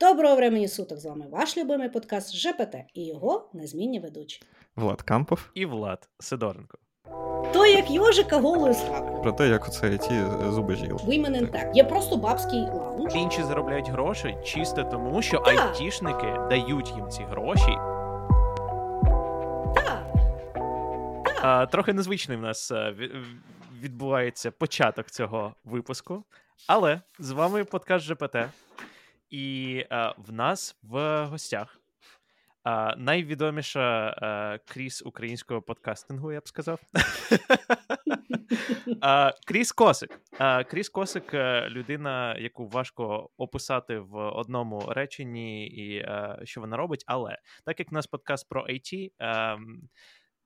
Доброго времені суток! З вами ваш любимий подкаст ЖПТ і його незмінні ведучі. Влад Кампов. І Влад Сидоренко. То як йожика голою сраку. Про те, як оце ті зуби жіл. Women in Tech. Є просто бабський лаунж. Інші заробляють гроші чисто тому, що Так. айтішники дають їм ці гроші. Так. А, трохи незвичний в нас е, відбувається початок цього випуску. Але з вами подкаст ЖПТ. І е, в нас в гостях е, найвідоміша е, кріс українського подкастингу, я б сказав. Е, Кріс Косик. Е, Кріс Косик е, людина, яку важко описати в одному реченні, і що вона робить. Але так як у нас подкаст про IT, ем,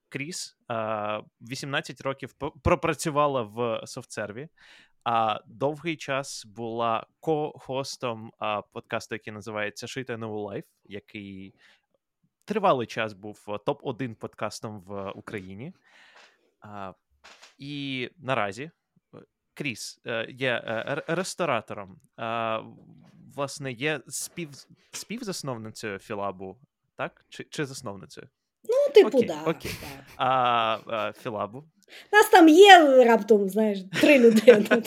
Кріс е, 18 років пропрацювала в софтсерві, а довгий час була ко-хостом а, подкасту, який називається Shit I Know About Life, який тривалий час був е, топ-1 подкастом в Україні. А, і наразі е, Кріс е, є е, ресторатором. А, власне, є спів, співзасновницею Філабу, так? Чи, чи засновницею? Ну, типу, Окей, да. окей. так. А, а, Філабу. Нас там є раптом, знаєш, три людини.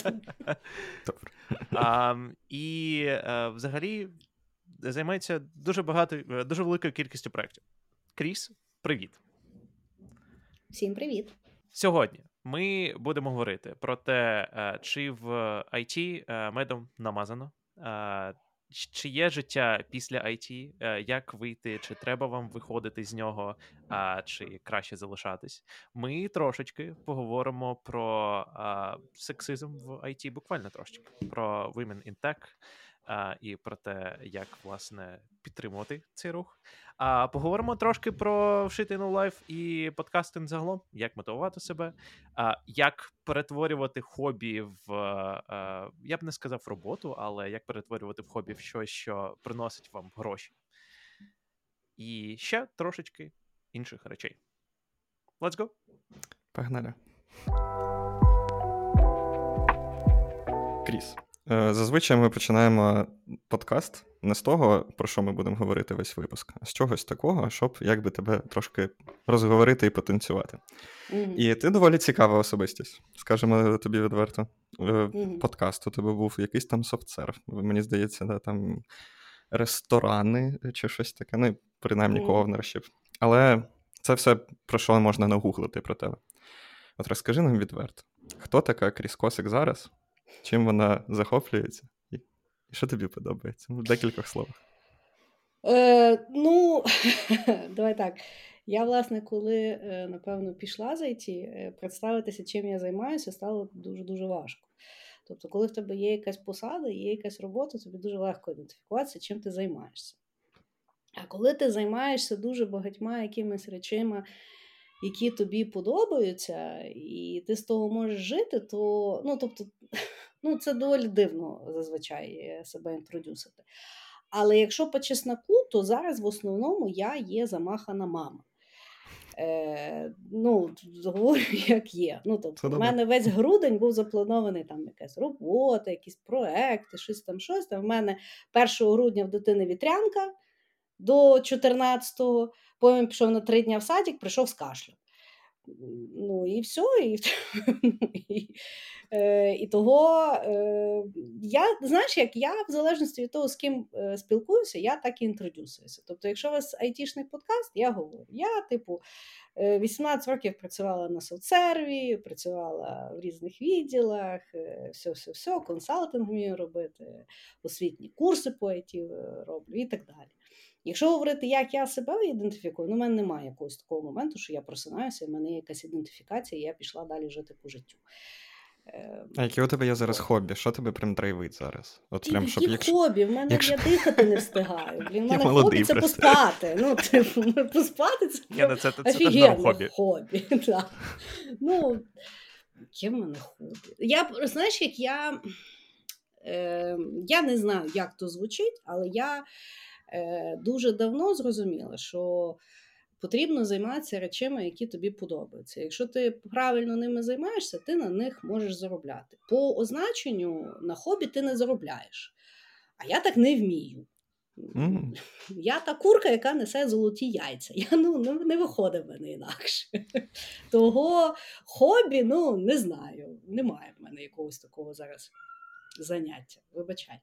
Добре. А, і е, взагалі займається дуже багато, е, дуже великою кількістю проєктів. Кріс, привіт. Всім привіт. Сьогодні ми будемо говорити про те, е, чи в IT медом намазано, чи є життя після IT, е, як вийти, чи треба вам виходити з нього, а, чи краще залишатись. Ми трошечки поговоримо про сексизм в IT, буквально трошечки, про Women in Tech а, і про те, як власне підтримувати цей рух. А поговоримо трошки про Shit I Know Life і подкастинг загалом, як мотивувати себе, а, як перетворювати хобі в е, я б не сказав роботу, але як перетворювати в хобі в щось, що приносить вам гроші. І ще трошечки інших речей. Let's go! Погнали. Кріс. Е, Зазвичай ми починаємо подкаст не з того, про що ми будемо говорити весь випуск, а з чогось такого, щоб якби тебе трошки розговорити і потанцювати. Мгм. І ти доволі цікава особистість, скажемо тобі відверто. Мгм. Подкаст у тебе був якийсь там софтсерв. Мені здається, да, там ресторани чи щось таке. Ну, принаймні, Мгм. кого в. Але це все про що можна нагуглити про тебе. От розкажи нам відверто, хто така Кріс Косик зараз, чим вона захоплюється, і, що тобі подобається? Ну, В декількох словах. Е, ну, давай так. Я, власне, коли, е, напевно, пішла з IT, е, представитися, чим я займаюся, стало дуже-дуже важко. Тобто, коли в тебе є якась посада, є якась робота, тобі дуже легко ідентифікуватися, чим ти займаєшся. А коли ти займаєшся дуже багатьма якимись речима, які тобі подобаються, і ти з того можеш жити, то ну, тобто, ну, це доволі дивно зазвичай себе інтродюсити. Але якщо по чесноку, то зараз в основному я є замахана мама. Е, ну, говорю, як є. Ну, тобто, добре. мене весь грудень був запланований там якась робота, якісь проекти, щось там, щось там. В мене 1 грудня в дитини вітрянка до 14-го, потім пішов на три дні в садик, прийшов з кашлем. Ну і все. І, і, е, і того е, я, знаєш, як я в залежності від того, з ким е, спілкуюся, я так і інтродюсуюся. Тобто, якщо у вас айтішний подкаст, я говорю, я, типу, е, 18 років працювала на соцсерві, працювала в різних відділах, все, все, все, консалтинг вмію робити, освітні курси по IT роблю і так далі. Якщо говорити, як я себе ідентифікую, ну, в мене немає якогось такого моменту, що я просинаюся, і в мене є якась ідентифікація, і я пішла далі жити по життю. Е, А яке у тебе є зараз хобі? Що тебе прям драйвить зараз? От Ті, прям, щоб які якщо... хобі, в мене якщо- я дихати не встигаю. Блін, в мене хобі це просто. поспати. Ну, типу, поспати це Ні, ну це, це, це теж хобі. хобі. да. Ну, яке в мене хобі? Я, знаєш, як я, е, я не знаю, як то звучить, але я дуже давно зрозуміла, що потрібно займатися речами, які тобі подобаються. Якщо ти правильно ними займаєшся, ти на них можеш заробляти. По означенню на хобі ти не заробляєш. А я так не вмію. Мгм. Я та курка, яка несе золоті яйця. Я ну не, не виходить в мене інакше. Того хобі, ну не знаю. Немає в мене якогось такого зараз заняття. Вибачай.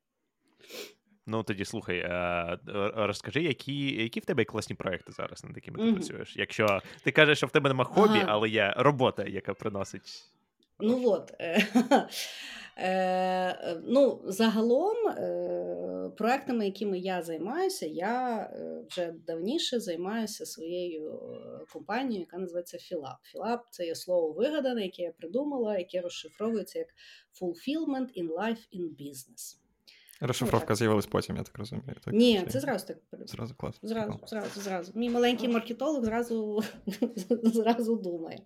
Ну тоді слухай, е, розкажи, які, які в тебе класні проекти зараз, над якими ти Мгм. працюєш? Якщо ти кажеш, що в тебе нема хобі, Ага. але є робота, яка приносить. Ну от, е, е, ну, загалом проектами, якими я займаюся, я вже давніше займаюся своєю компанією, яка називається Філап. Філап це є слово вигадане, яке я придумала, яке розшифровується як Fulfillment in Life in Business. Розшифровка з'явилась потім, я так розумію. Так? Ні, Чи- це зразу так. Зразу клас. Зразу, зразу, зразу. Мій маленький маркетолог зразу, зразу думає.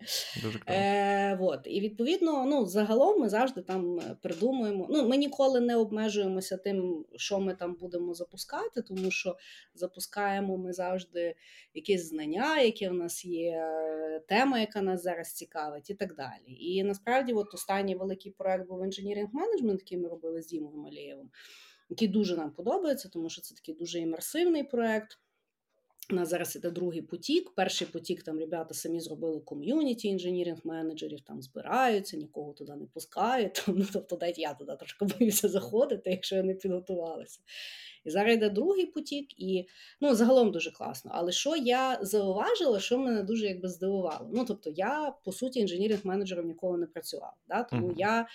Дуже круто. Е, вот. І відповідно, ну, загалом ми завжди там е, придумуємо. Ну, ми ніколи не обмежуємося тим, що ми там будемо запускати, тому що запускаємо ми завжди якісь знання, які в нас є, тема, яка нас зараз цікавить, і так далі. І насправді, от останній великий проект був інженірінг менеджмент, який ми робили з Дімою Малієвим, який дуже нам подобається, тому що це такий дуже імерсивний проект. У нас зараз іде другий потік. Перший потік там ребята самі зробили ком'юніті інженіринг менеджерів, там збираються, нікого туди не пускають. Там, ну, тобто, навіть я туди трошки боюся заходити, якщо я не підготувалася. І зараз йде другий потік, і ну, загалом дуже класно. Але що я зауважила, що мене дуже якби здивувало. Ну, тобто, я по суті інженіринг менеджером ніколи не працювала. Да? Тому Мгм. я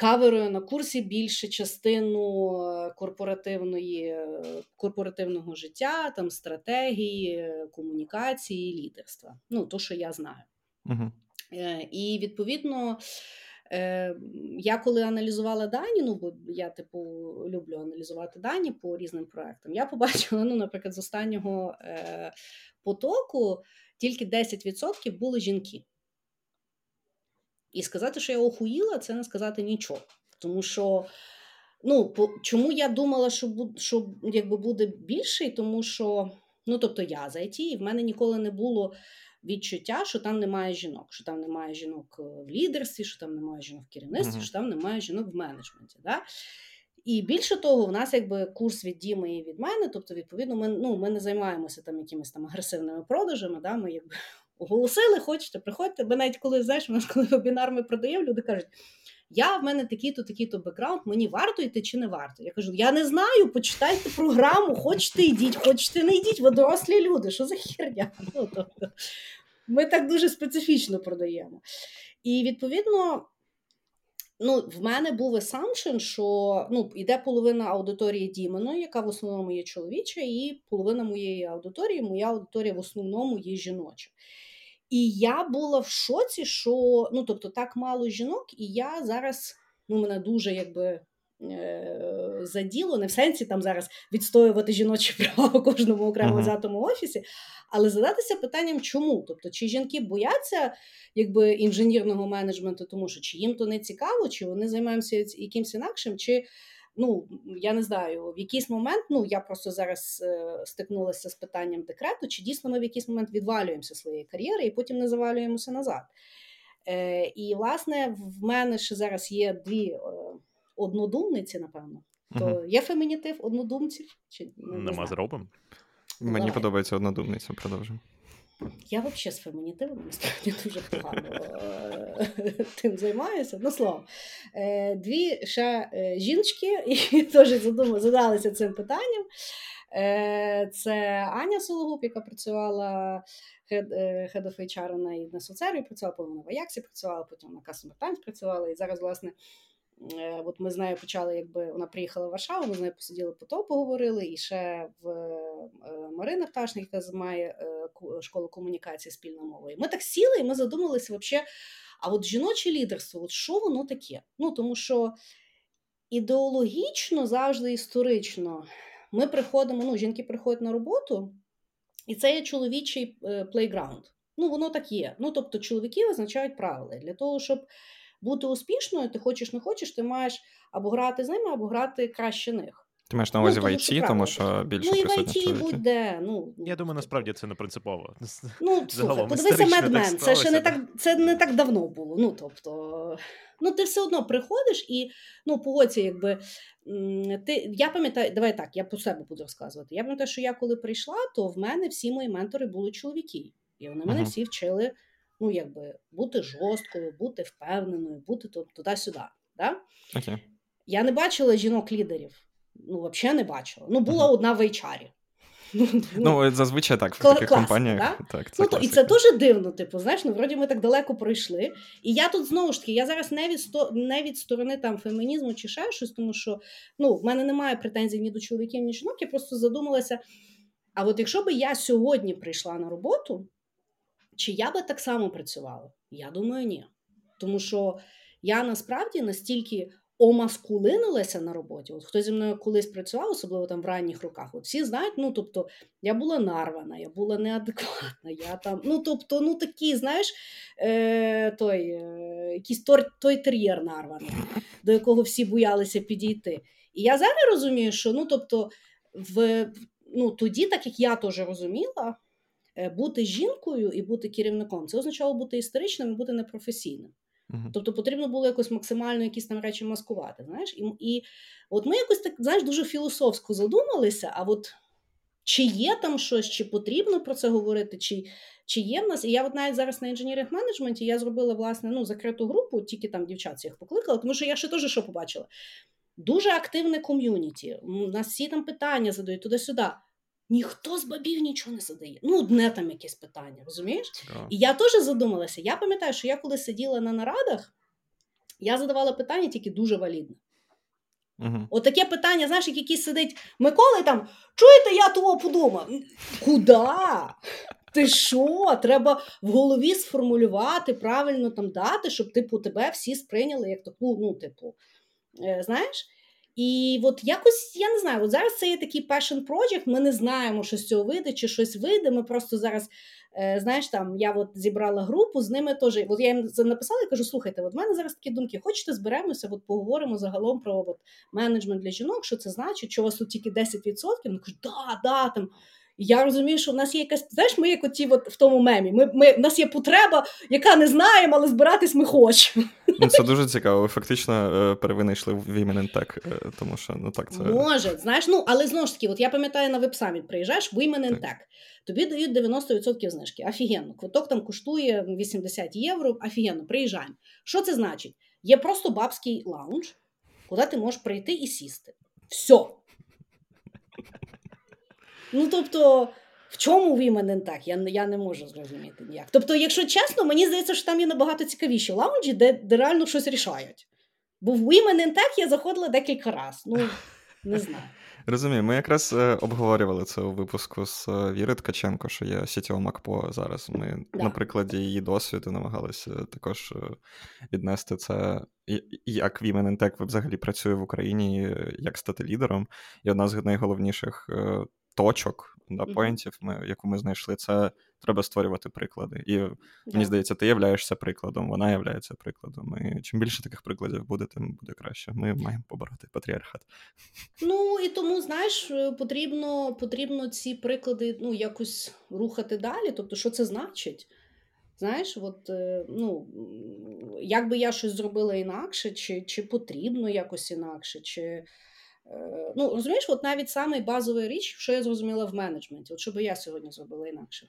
каверую на курсі більше частину е, корпоративної, е, корпоративного життя, там стратегії, е, комунікації, лідерства. Ну, то, що я знаю. Угу. І відповідно. Я коли аналізувала дані, ну бо я типу люблю аналізувати дані по різним проектам, я побачила, ну, наприклад, з останнього е, потоку тільки 10% були жінки. І сказати, що я охуїла, це не сказати нічого. Тому що, ну, по, чому я думала, що, що якби буде більший, тому що, ну, тобто я за IT, і в мене ніколи не було відчуття, що там немає жінок, що там немає жінок е, в лідерстві, що там немає жінок в керівництві, Мгм. що там немає жінок в менеджменті. Да? І більше того, в нас якби курс від Діми і від мене, тобто, відповідно, ми, ну, ми не займаємося там якимись там агресивними продажами, да? ми якби оголосили, хочете, приходьте. Бо навіть коли знаєш, у нас коли вебінар ми продаємо, люди кажуть. Я в мене такий-то, такий-то бекграунд, мені варто йти чи не варто? Я кажу, я не знаю, почитайте програму, хочете йдіть, хочете не йдіть, ви дорослі люди, що за херня? Ну, тобто, ми так дуже специфічно продаємо. І відповідно, ну, в мене був assumption, що ну, йде половина аудиторії Діменої, яка в основному є чоловіча, і половина моєї аудиторії, моя аудиторія в основному є жіноча. І я була в шоці, що ну, тобто, так мало жінок, і я зараз ну, мене дуже якби. е, Заділо, не в сенсі там зараз відстоювати жіночі права в кожному окремо Ага. взятому офісі, але задатися питанням, чому? Тобто, чи жінки бояться якби інженірного менеджменту, тому що чи їм то не цікаво, чи вони займаються якимось інакшим, чи ну я не знаю, в якийсь момент, ну я просто зараз е, стикнулася з питанням декрету, чи дійсно ми в якийсь момент відвалюємося своєї кар'єри і потім не завалюємося назад. Е, і власне в мене ще зараз є дві е, однодумниці, напевно. То Мгм. є фемінітив однодумців? Чи не, не Нема знаю. зробимо. Мені Давай. подобається однодумниця, продовжуємо. Я взагалі з фемінітивом насправді дуже погано е, тим займаюся. Ну, словом, Е, дві ще е, жіночки, які теж задалися цим питанням. Це Аня Сологуб, яка працювала head, е, of HR на, соцсерві, працювала потім на Ваяксі, працювала, потім на Customer Times працювала. І зараз, власне, от ми з нею почали, якби вона приїхала в Варшаву, ми з нею посиділи по то поговорили. І ще в е, Марина Пташник, яка має е, школу комунікації спільна мова. І ми так сіли, і ми задумалися взагалі, а от жіноче лідерство, от що воно таке? Ну тому що ідеологічно, завжди історично, ми приходимо, ну, жінки приходять на роботу, і це є чоловічий е, плейграунд. Ну, воно так є. Ну, тобто, чоловіки визначають правила. Для того, щоб бути успішною, ти хочеш не хочеш, ти маєш або грати з ними, або грати краще них. Ти маєш на Ну, увазі в тому що IT, тому що більше Ну і в присутні IT чоловіки? будь-де. Ну, Я думаю, насправді це не принципово. Ну, слухай, подивися Men, це ще не так, це не так давно було. Ну, тобто, ну, ти все одно приходиш і, ну, погодься, якби, ти, я пам'ятаю, давай так, я про себе буду розказувати. Я пам'ятаю, що я коли прийшла, то в мене всі мої ментори були чоловіки. І вони мене Мгм. всі вчили, ну, якби, бути жорсткою, бути впевненою, бути туди-сюди. Да? Окей. Я не бачила жінок-лідерів. Ну, взагалі не бачила. Ну, була Мгм. одна в HR. Ну, зазвичай так, в таких класика, компаніях. да? Так, це Ну, то, і це дуже дивно, типу, знаєш, ну вроді ми так далеко пройшли. І я тут знову ж таки, я зараз не від, сто, не від сторони там фемінізму чи ще щось, тому що ну, в мене немає претензій ні до чоловіків, ні жінок. Я просто задумалася. А от якщо би я сьогодні прийшла на роботу, чи я би так само працювала? Я думаю, ні. Тому що я насправді настільки омаскулинилася на роботі. От хто зі мною колись працював, особливо там в ранніх роках, от всі знають, ну тобто я була нарвана, я була неадекватна, я там, ну тобто, ну такі, знаєш, е, той, е, якийсь тор, той тер'єр нарваний, до якого всі боялися підійти. І я зараз розумію, що ну тобто, в, ну, тоді, так як я теж розуміла, бути жінкою і бути керівником, це означало бути історичним і бути непрофесійним. Мгм. Тобто потрібно було якось максимально якісь там речі маскувати. Знаєш? І, і от ми якось так знаєш, дуже філософсько задумалися, а от чи є там щось, чи потрібно про це говорити, чи, чи є в нас. І я от навіть зараз на інженіринг менеджменті я зробила власне ну, закриту групу, тільки там дівчат всіх покликала, тому що я ще теж що побачила. Дуже активне ком'юніті. У нас всі там питання задають туди-сюди. Ніхто з бабів нічого не задає. Ну, одне там якесь питання, розумієш? Цікаво. І я теж задумалася. Я пам'ятаю, що я коли сиділа на нарадах, я задавала питання тільки дуже валідне. Мгм. Отаке питання, знаєш, як якийсь сидить Микола і там, чуєте, я того подумав. Куда? Ти що? Треба в голові сформулювати, правильно там дати, щоб типу тебе всі сприйняли як таку, ну, типу, е, знаєш? І от якось я не знаю, от зараз це є такий passion project, Ми не знаємо, що з цього вийде, чи щось вийде. Ми просто зараз, е, знаєш, там я от зібрала групу, з ними теж. От я їм написала і кажу: слухайте, от в мене зараз такі думки. Хочете, зберемося, от поговоримо загалом про от, менеджмент для жінок, що це значить, що у вас тут тільки 10%. Вони кажуть, да, да, там. І Я розумію, що в нас є якась, знаєш, ми як оті от в тому мемі. Ми, ми, в нас є потреба, яка не знаємо, але збиратись ми хочемо. Ну, це дуже цікаво. Ви фактично е, перевинайшли Women in Tech, е, тому що ну так це. Може, знаєш, ну але знову ж таки, от я пам'ятаю на Web Summit, приїжджаєш in Tech. Тобі дають 90% знижки. Офігенно. Квиток там коштує 80 євро. Офігенно, приїжджаємо. Що це значить? Є просто бабський лаунж, куди ти можеш прийти і сісти. Все. Ну, тобто, в чому in Tech? Я, я не можу зрозуміти ніяк. Тобто, якщо чесно, мені здається, що там є набагато цікавіші лаунжі, де, де реально щось рішають. Бо в Women in Tech я заходила декілька разів. Ну, не знаю. Розумію, ми якраз е, обговорювали це у випуску з е, Віри Ткаченко, що є CTO МакПо зараз. Ми Да. на прикладі її досвіду намагалися також е, віднести це, як Women in Tech взагалі працює в Україні, як стати лідером. І одна з найголовніших точок, да, поінтів, ми, яку ми знайшли, це треба створювати приклади. І Да. мені здається, ти являєшся прикладом, вона являється прикладом. І чим більше таких прикладів буде, тим буде краще. Ми маємо побороти патріархат. Ну і тому, знаєш, е, потрібно, потрібно ці приклади ну, якось рухати далі. Тобто, що це значить? Знаєш, от, е, ну, м, як би я щось зробила інакше, чи, чи потрібно якось інакше, чи. Е, Ну, розумієш, от навіть саме базова річ, що я зрозуміла в менеджменті, от що би я сьогодні зробила інакше.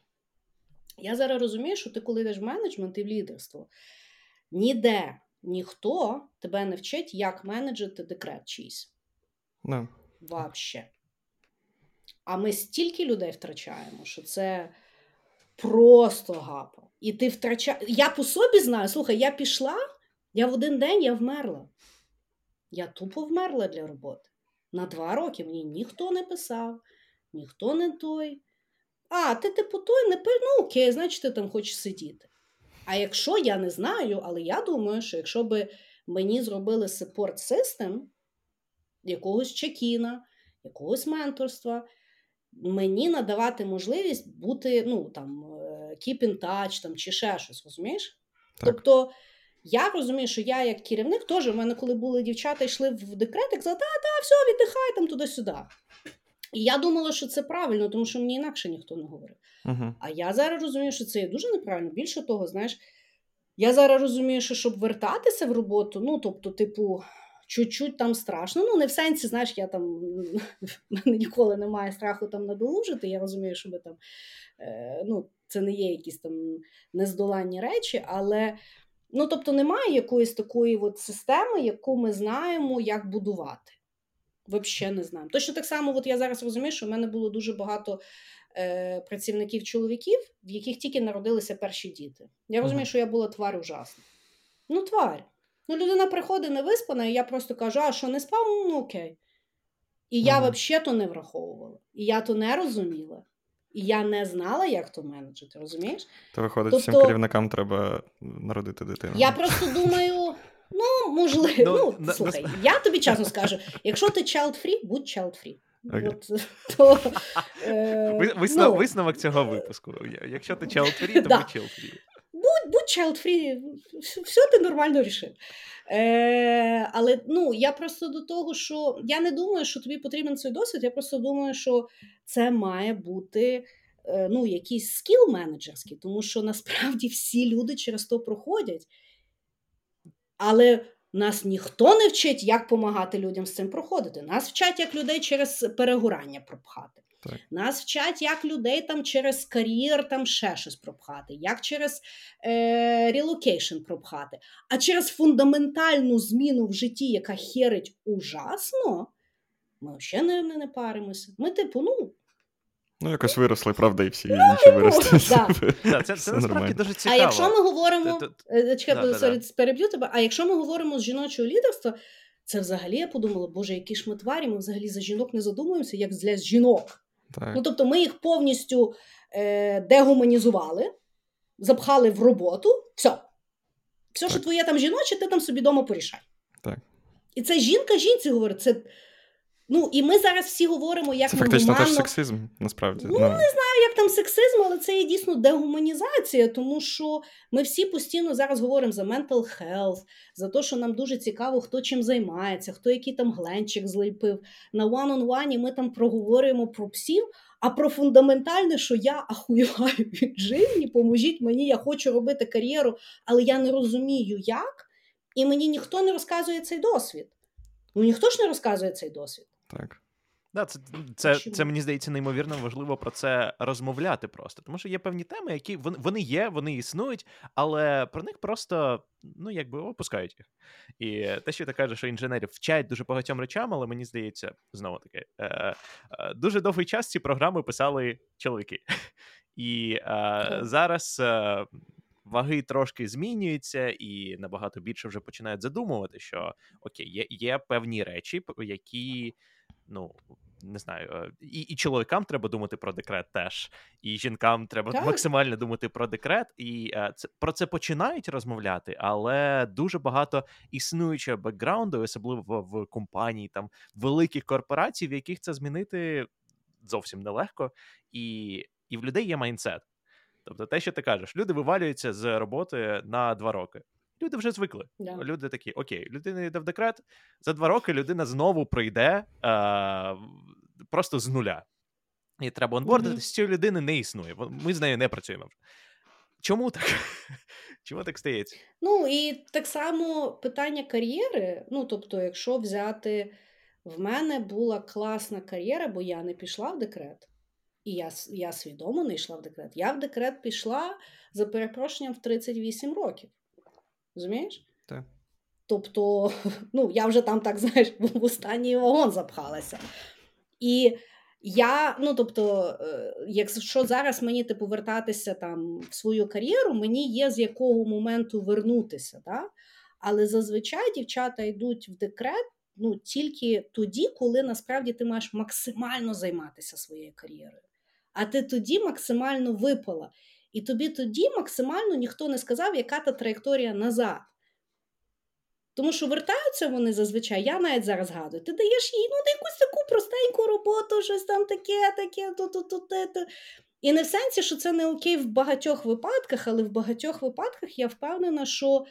Я зараз розумію, що ти, коли йдеш в менеджмент і в лідерство, ніде ніхто тебе не вчить, як менеджити декрет чийсь. Вообще. А ми стільки людей втрачаємо, що це просто гапа. І ти втрачаєш. Я по собі знаю, слухай, я пішла, я в один день я вмерла. Я тупо вмерла для роботи. На два роки мені ніхто не писав, ніхто не той. А, ти типу той не пи... ну окей, значить, ти там хочеш сидіти. А якщо я не знаю, але я думаю, що якщо би мені зробили support system, якогось чекіна, якогось менторства, мені надавати можливість бути, ну там, е, keep in touch там, чи ще щось, розумієш? Так. Тобто Я розумію, що я як керівник теж в мене, коли були дівчата, йшли в декрет, я казала, та, та, все, віддихай там туди-сюди. І я думала, що це правильно, тому що мені інакше ніхто не говорив. Угу. А я зараз розумію, що це є дуже неправильно. Більше того, знаєш, я зараз розумію, що щоб вертатися в роботу, ну тобто, типу, чуть-чуть там страшно. Ну, не в сенсі, знаєш, я там мене ніколи немає страху там надолужити. Я розумію, що ми там е, ну, це не є якісь там нездоланні речі, але ну, тобто, немає якоїсь такої от системи, яку ми знаємо, як будувати. Взагалі не знаємо. Точно так само, от я зараз розумію, що в мене було дуже багато е, працівників-чоловіків, в яких тільки народилися перші діти. Я розумію, що я була тварь ужасна. Ну, тварь. Ну, людина приходить не виспана, і я просто кажу, а що не спав? Ну окей. І я взагалі то не враховувала. І я то не розуміла. І я не знала, як то менеджити, розумієш? То виходить, всім Тобто- керівникам треба народити дитину. Я просто думаю, ну, можливо, Ну, ну, на- слухай, я тобі чесно скажу, якщо ти child-free, будь child-free. Okay. От, то, е, Висновок, ну, висновок цього випуску. Якщо ти child free, то Да. Будь child free. все ти нормально рішив. Е, але ну, я просто до того, що я не думаю, що тобі потрібен цей досвід, я просто думаю, що це має бути е, ну, якийсь скіл менеджерський, тому що насправді всі люди через то проходять. Але нас ніхто не вчить, як допомагати людям з цим проходити. Нас вчать, як людей через перегорання пропхати. Так. Нас вчать, як людей там через кар'єр там ще щось пропхати, як через е, relocation пропхати. А через фундаментальну зміну в житті, яка херить ужасно, ми взагалі не, не, не паримося. Ми, типу, ну, Ну, якось виросли, правда, і всі інші виросли. да. Да, це, це насправді дуже А якщо ми говоримо, Е, чекай, Да, да, sorry, да. переб'ю тебе. А якщо ми говоримо з жіночого лідерства, це взагалі я подумала, боже, які ж ми тварі, ми взагалі за жінок не задумуємося, як для жінок. Так. Ну тобто, ми їх повністю е, дегуманізували, запхали в роботу. Все. Все, що твоє там жіноче, ти там собі вдома порішай. Так. І це жінка жінці говорить. Це, ну, і ми зараз всі говоримо, як Це ми фактично теж сексизм, насправді. Ну, Ну, як там сексизм, але це є дійсно дегуманізація, тому що ми всі постійно зараз говоримо за mental health, за те, що нам дуже цікаво, хто чим займається, хто який там гленчик зліпив. На one-on-one ми там проговорюємо про псів, а про фундаментальне, що я ахуєваю від житті, поможіть мені, я хочу робити кар'єру, але я не розумію, як, і мені ніхто не розказує цей досвід. Ну ніхто ж не розказує цей досвід. Так. Да, це, це, це мені здається неймовірно важливо про це розмовляти просто. Тому що є певні теми, які вони, вони є, вони існують, але про них просто ну якби опускають їх. І те, що ти кажеш, що інженерів вчать дуже багатьом речам, але мені здається, знову таки, е, е, дуже довгий час ці програми писали чоловіки. І е, зараз. Е, Ваги трошки змінюються, і набагато більше вже починають задумувати, що окей, є, є певні речі, які ну не знаю, е, і, і чоловікам треба думати про декрет теж, і жінкам треба Так. максимально думати про декрет. І е, це про це починають розмовляти, але дуже багато існуючого бекграунду, особливо в, в компанії, там великих корпорацій, в яких це змінити зовсім нелегко, і, і в людей є майндсет. Тобто, те, що ти кажеш, люди вивалюються з роботи на два роки. Люди вже звикли. Да. Люди такі: окей, людина йде в декрет. За два роки людина знову прийде е, просто з нуля. І треба онбордити, Мгм. з цієї людини не існує. Ми з нею не працюємо. Чому так? Чому так стається? Ну і так само питання кар'єри. Ну, тобто, якщо взяти, в мене була класна кар'єра, бо я не пішла в декрет. І я, я свідомо не йшла в декрет. Я в декрет пішла за перепрошенням в 38 років. Розумієш? Так. Тобто, ну, я вже там, так знаєш, в останній вагон запхалася. І я, ну тобто, е, якщо зараз мені типу вертатися там в свою кар'єру, мені є з якого моменту вернутися. Да? Але зазвичай дівчата йдуть в декрет ну, тільки тоді, коли насправді ти маєш максимально займатися своєю кар'єрою. А ти тоді максимально випала. І тобі тоді максимально ніхто не сказав, яка та траєкторія назад. Тому що вертаються вони зазвичай, я навіть зараз згадую, ти даєш їй ну, на якусь таку простеньку роботу, щось там таке, таке, то, то, то, то. І не в сенсі, що це не окей в багатьох випадках, але в багатьох випадках я впевнена, що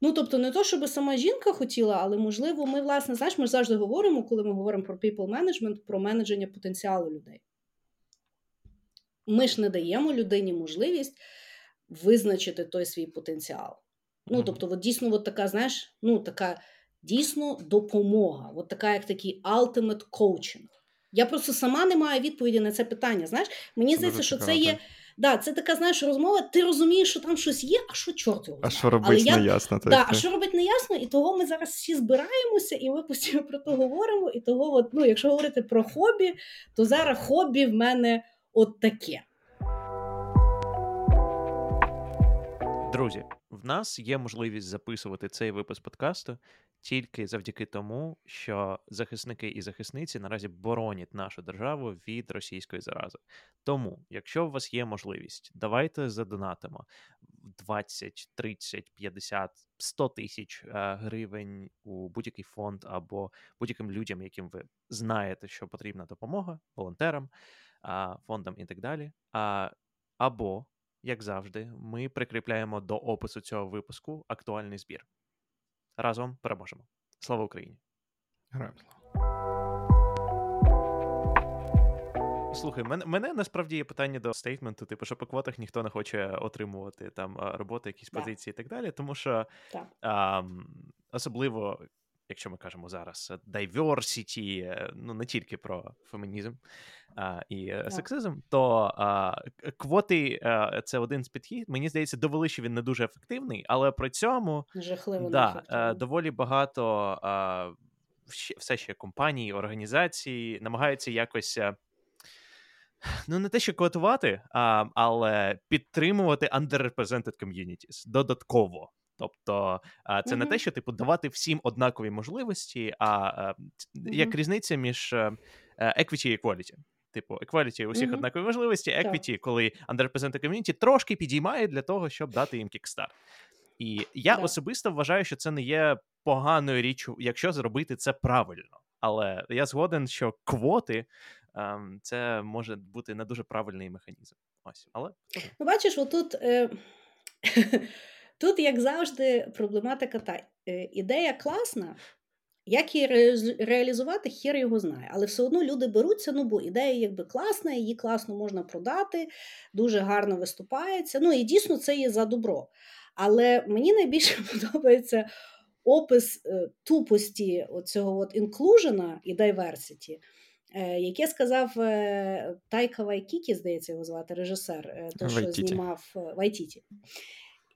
Ну, тобто, не то, щоб сама жінка хотіла, але можливо, ми, власне, знаєш, ми завжди говоримо, коли ми говоримо про people management, про менедження потенціалу людей. Ми ж не даємо людині можливість визначити той свій потенціал. Ну, тобто, от дійсно, от така, знаєш, ну, така дійсно допомога, от така, як такий ultimate coaching. Я просто сама не маю відповіді на це питання. Знаєш, мені здається, що це є. Да, це така, знаєш, розмова. Ти розумієш, що там щось є, а що чорт його А що робити я... не ясно. Да, а що робити не ясно, і того ми зараз всі збираємося, і ми постійно про то говоримо. І того, от, ну, якщо говорити про хобі, то зараз хобі в мене от таке. Друзі, в нас є можливість записувати цей випуск подкасту тільки завдяки тому, що захисники і захисниці наразі боронять нашу державу від російської зарази. Тому, якщо у вас є можливість, давайте задонатимо 20, 30, 50, 100 тисяч е, гривень у будь-який фонд або будь-яким людям, яким ви знаєте, що потрібна допомога, волонтерам, фондам і так далі. Або як завжди, ми прикріпляємо до опису цього випуску актуальний збір. Разом переможемо. Слава Україні! Граємо Слухай, мене, мене насправді є питання до стейтменту, типу, що по квотах ніхто не хоче отримувати там роботи, якісь позиції і так далі. Тому що Так. а, особливо, якщо ми кажемо зараз е, diversity, е, ну не тільки про фемінізм а, і е, Так. сексизм, то а, квоти а, це один з підхід. Мені здається, довели, що він не дуже ефективний, але при цьому Жахливо да, доволі багато а, ще- все ще компаній, організацій намагаються якось. Ну, не те, що квотувати, а, але підтримувати underrepresented communities додатково. Тобто, це не те, що типу давати всім однакові можливості, а ц- як різниця між е, е, equity і equality. Типу, equality у всіх Мгм. однакові можливості, equity, коли underrepresented community трошки підіймає для того, щоб дати їм кікстарт. І я Да. особисто вважаю, що це не є поганою річчю, якщо зробити це правильно. Але я згоден, що квоти ем, це може бути не дуже правильний механізм. Ось, але. Ну, бачиш, отут, е, тут, як завжди, проблематика та е, ідея класна. Як її реалізувати, хер його знає. Але все одно люди беруться, ну бо ідея якби класна, її класно можна продати, дуже гарно виступається. Ну і дійсно це є за добро. Але мені найбільше подобається опис е, тупості цього от інклюжена і е, яке сказав е, Тайка Вайкікі, здається, його звати режисер, той, що Вайтіті. знімав Вайтіті.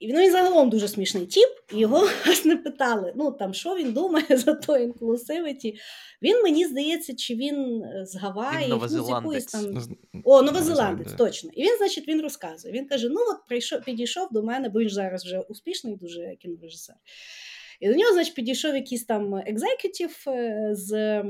І він, він загалом дуже смішний тіп, і його власне питали, ну там що він думає за то inclusivity. Він мені здається, чи він е, з Гаваї, ну, з якоїсь там Ну, о, новозеландець, точно. І він, значить, він розказує. Він каже: ну, от прийшов, підійшов до мене, бо він ж зараз вже успішний дуже кінорежисер. І до нього, значить, підійшов якийсь там executive е, з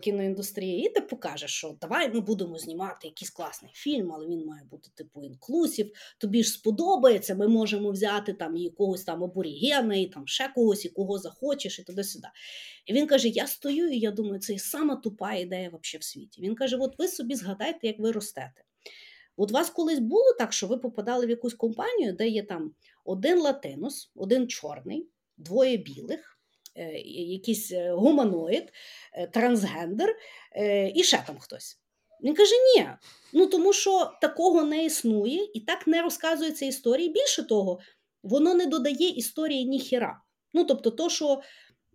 кіноіндустрії, і типу каже, що давай ми будемо знімати якийсь класний фільм, але він має бути типу інклюсів. Тобі ж сподобається, ми можемо взяти там якогось там аборігена, і там ще когось, і кого захочеш, і туди-сюди. І він каже: Я стою, і я думаю, це сама тупа ідея вообще в світі. Він каже: От ви собі згадайте, як ви ростете. От вас колись було так, що ви попадали в якусь компанію, де є там один латинос, один чорний, двоє білих, е, якийсь е, гуманоїд, е, трансгендер е, і ще там хтось. Він каже: ні. Ну тому що такого не існує, і так не розказується історії. Більше того, воно не додає історії ніхіра. Ну, тобто, то, що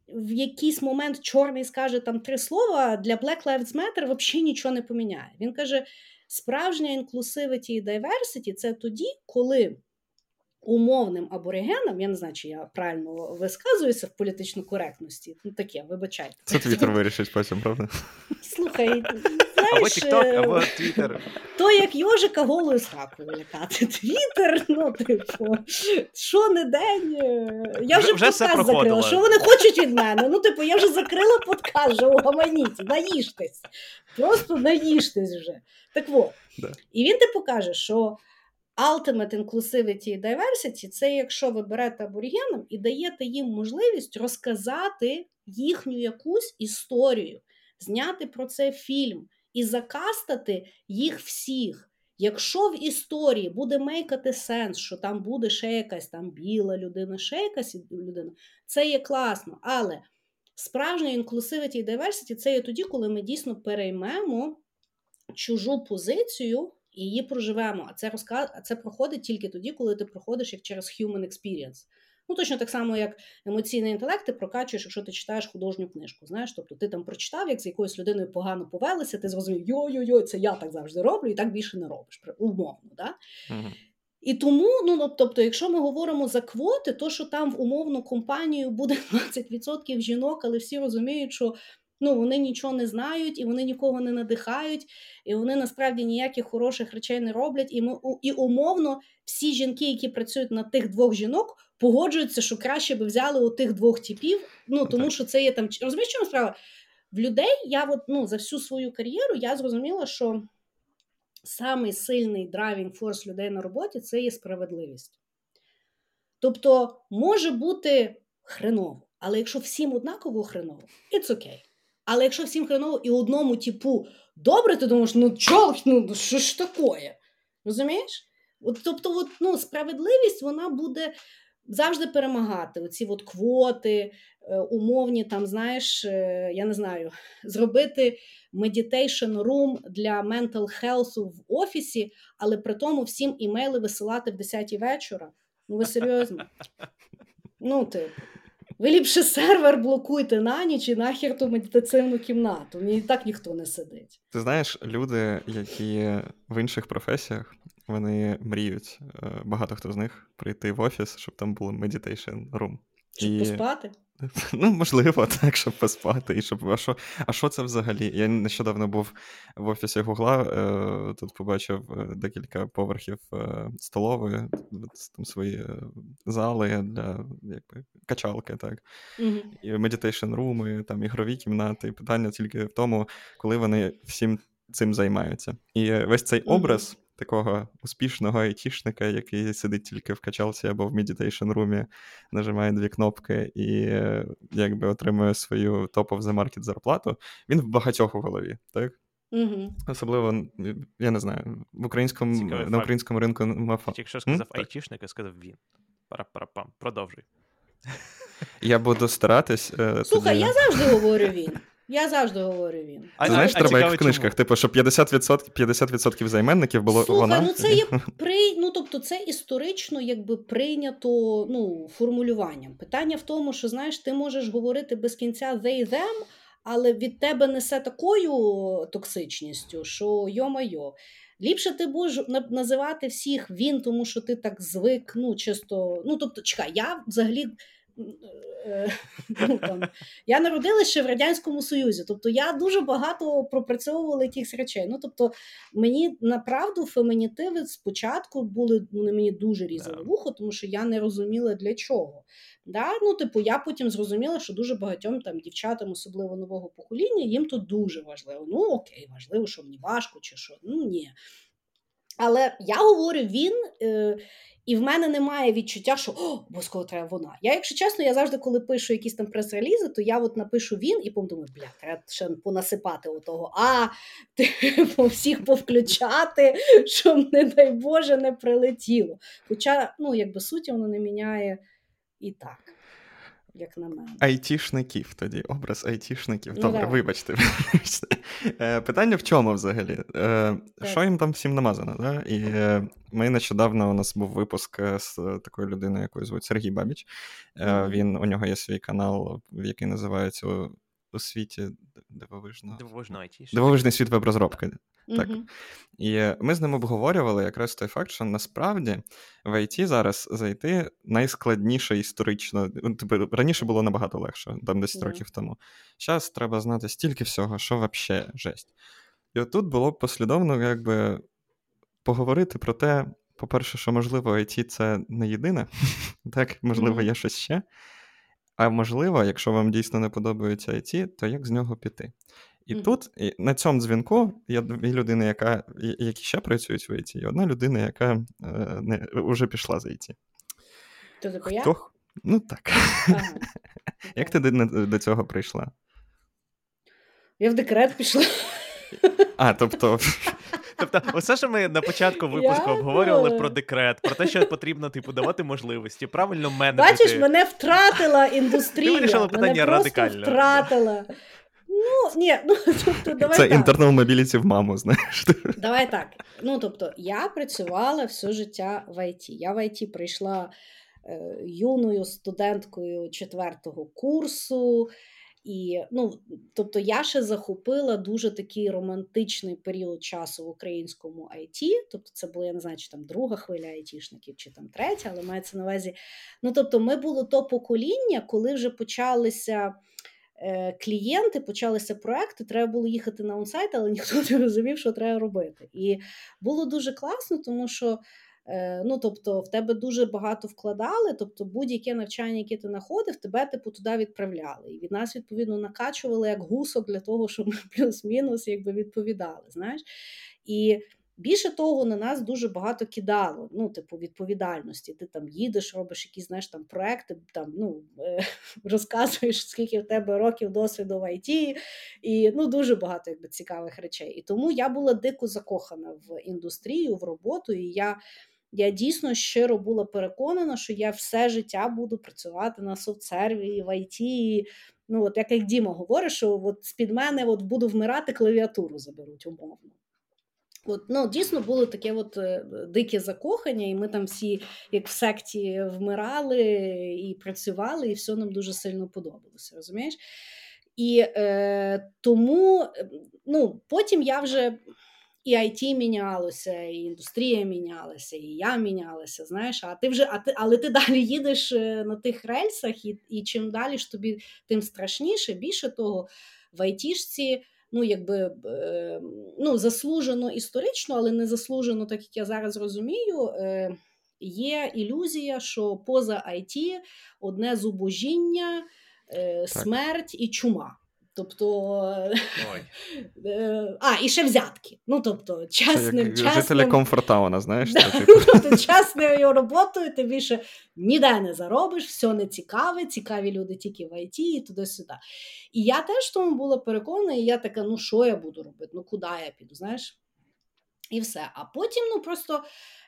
в якийсь момент чорний скаже там три слова, для Black Lives Matter взагалі нічого не поміняє. Він каже: справжня інклюсивіті і diversity – це тоді, коли умовним аборигенам, я не знаю, чи я правильно висказуюся в політичній коректності, ну таке, вибачайте. Це Твіттер вирішить потім, правда? Слухай, Або знаєш, TikTok, е, або Twitter. то як йожика голою з хакою лякати. Твіттер, ну, типу, що не день. е, Я вже, Вже- подкаст закрила. проходило. Що вони хочуть від мене? Ну, типу, я вже закрила подкаст, вже угаманіться, наїжтесь. Просто наїжтесь вже. Так от. Да. І він типу каже, що Ultimate Inclusivity і Diversity – це якщо ви берете аборігенам і даєте їм можливість розказати їхню якусь історію, зняти про це фільм і закастати їх всіх. Якщо в історії буде мейкати сенс, що там буде ще якась там біла людина, ще якась людина, це є класно. Але справжня inclusivity і diversity – це є тоді, коли ми дійсно переймемо чужу позицію і її проживемо. А це розказ, а це проходить тільки тоді, коли ти проходиш як через human experience. Ну, точно так само, як емоційний інтелект, ти прокачуєш, якщо ти читаєш художню книжку. Знаєш, тобто ти там прочитав, як з якоюсь людиною погано повелися, ти зрозумів, йо-йо-йо, це я так завжди роблю, і так більше не робиш. Умовно, да? Угу. І тому, ну тобто, якщо ми говоримо за квоти, то що там в умовну компанію буде 20% жінок, але всі розуміють, що ну, вони нічого не знають, і вони нікого не надихають, і вони насправді ніяких хороших речей не роблять. І ми і умовно всі жінки, які працюють на тих двох жінок, погоджуються, що краще би взяли у тих двох типів. Ну тому що це є там розумієш, чому справа в людей. Я от, ну, за всю свою кар'єру я зрозуміла, що самий сильний driving force людей на роботі це є справедливість. Тобто може бути хреново, але якщо всім однаково хреново, it's okay. Але якщо всім хреново і одному типу добре, ти думаєш, ну чо, ну що ж таке? Розумієш? От, Тобто, от, ну, справедливість вона буде завжди перемагати. Оці от квоти, е, умовні, там, знаєш, е, я не знаю, зробити meditation room для mental health в офісі, але при тому всім імейли висилати в 10 вечора. Ну, ви серйозно? Ну, типу. Ви ліпше сервер блокуйте на ніч і нахер ту медитаційну кімнату. І так ніхто не сидить. Ти знаєш, люди, які в інших професіях, вони мріють, е, багато хто з них прийти в офіс, щоб там було meditation room Щоб і... поспати? Ну, можливо, так, щоб поспати. І щоб... А що а що це взагалі? Я нещодавно був в офісі Гугла, е, тут побачив е, декілька поверхів е, столової, там свої е, зали для якби, качалки, так. Mm-hmm. І meditation room и, там ігрові кімнати. І питання тільки в тому, коли вони всім цим займаються. І весь цей образ такого успішного айтішника, який сидить тільки в качалці або в meditation room і, нажимає дві кнопки і якби отримує свою топ of the market зарплату, він в багатьох у голові, так? Угу. Особливо, я не знаю, в українському, на українському ринку мав... Якщо сказав айтішник, я сказав він. Пара-пара-пам. Продовжуй. Я буду старатись. Слухай, тоді... я завжди говорю він. Я завжди говорю він. А, Знаєш, а, треба а як в книжках, чому? типу, що 50% 50% займенників було Слухай, вона. ну це є при... ну, тобто це історично якби прийнято ну, формулюванням. Питання в тому, що знаєш, ти можеш говорити без кінця they, them, але від тебе несе такою токсичністю, що йо-майо. Ліпше ти будеш називати всіх він, тому що ти так звик, ну, чисто. Ну, тобто, чекай, я взагалі ну, там, Я народилася ще в Радянському Союзі, тобто я дуже багато пропрацьовувала якихось речей. Ну, тобто, мені направду фемінітиви спочатку були вони мені дуже різали вухо, тому що я не розуміла для чого. Да? Ну, типу, Я потім зрозуміла, що дуже багатьом там дівчатам, особливо нового покоління, їм то дуже важливо. Ну, окей, важливо, що мені важко чи що. Ну, ні. Але я говорю він. Е, і в мене немає відчуття, що обов'язково треба вона. Я, якщо чесно, я завжди, коли пишу якісь там прес-релізи, то я от напишу він і потім бля, треба ще понасипати отого, а типу, всіх повключати, щоб, не дай Боже, не прилетіло. Хоча, ну, якби суті, воно не міняє і так як на мене. Айтішників тоді, образ айтішників. Ну, Добре, да. вибачте. Е, питання в чому взагалі? Е, що їм там всім намазано? Да? І е, ми нещодавно у нас був випуск з такою людиною, якою звуть Сергій Бабіч. Він у нього є свій канал, який називається у світі дивовижно. Дивовижно айтішник. Дивовижний світ веб-розробки. Так. Mm-hmm. І ми з ним обговорювали якраз той факт, що насправді в ІТ зараз зайти найскладніше історично. Ну, типу, раніше було набагато легше, там 10 mm-hmm. років тому. Зараз треба знати стільки всього, що взагалі жесть. І отут було б послідовно, якби поговорити про те, по-перше, що можливо, IT це не єдине, так, можливо, є щось ще. А можливо, якщо вам дійсно не подобається IT, то як з нього піти? І mm-hmm. тут і на цьому дзвінку є дві людини, яка, які ще працюють в IT, і одна людина, яка е, не, вже пішла з IT. То типу я? Ну так. Ага. Як ти до, до цього прийшла? Я в декрет пішла. А, тобто, Тобто, все, що ми на початку випуску Я обговорювали про декрет, про те, що потрібно типу давати можливості, правильно менеджити. Бачиш, мене втратила індустрія. вирішила питання просто радикально. втратила. Ну, ні, ну тобто, давай Це internal mobility в маму, знаєш. Давай так. Ну, тобто, я працювала все життя в ІТ. Я в ІТ прийшла е, юною студенткою четвертого курсу. І, ну, тобто, я ще захопила дуже такий романтичний період часу в українському IT. Тобто, це була, я не знаю, чи там друга хвиля айтішників, чи там третя, але мається на увазі. Ну, тобто, ми було то покоління, коли вже почалися клієнти, почалися проекти, треба було їхати на онсайт, але ніхто не розумів, що треба робити. І було дуже класно, тому що. е, Ну, тобто, в тебе дуже багато вкладали, тобто будь-яке навчання, яке ти знаходив, тебе типу туди відправляли. І від нас, відповідно, накачували як гусок для того, щоб ми плюс-мінус якби відповідали. Знаєш? І більше того, на нас дуже багато кидало, ну, типу, відповідальності. Ти там їдеш, робиш якісь знаєш, там проекти, там, ну, е, розказуєш, скільки в тебе років досвіду в ІТ, і ну, дуже багато якби, цікавих речей. І тому я була дико закохана в індустрію, в роботу, і я. Я дійсно щиро була переконана, що я все життя буду працювати на софтсерві, в ІТ. Ну, от як, як Діма говорить, що от з-під мене от буду вмирати, клавіатуру заберуть умовно. От, ну, дійсно було таке от е, дике закохання, і ми там всі, як в секті, вмирали і працювали, і все нам дуже сильно подобалося, розумієш? І е, тому ну, потім я вже і IT мінялося, і індустрія мінялася, і я мінялася. Знаєш, а ти вже, а ти, але ти далі їдеш е, на тих рельсах, і, і чим далі ж тобі, тим страшніше. Більше того, в айтішці ну, якби, е, ну, заслужено історично, але не заслужено, так як я зараз розумію. Е, Є ілюзія, що поза IT одне зубожіння, е, смерть і чума. Тобто, Ой. е, а, і ще взятки. Ну, тобто, Це чесним, як чесним, жителі комфортауна, знаєш. Типу, тобто, чесною роботою ти більше ніде не заробиш, все не цікаве, цікаві люди тільки в ІТ і туди-сюди. І я теж тому була переконана, і я така, ну що я буду робити, ну куди я піду, знаєш? І все. А потім, ну просто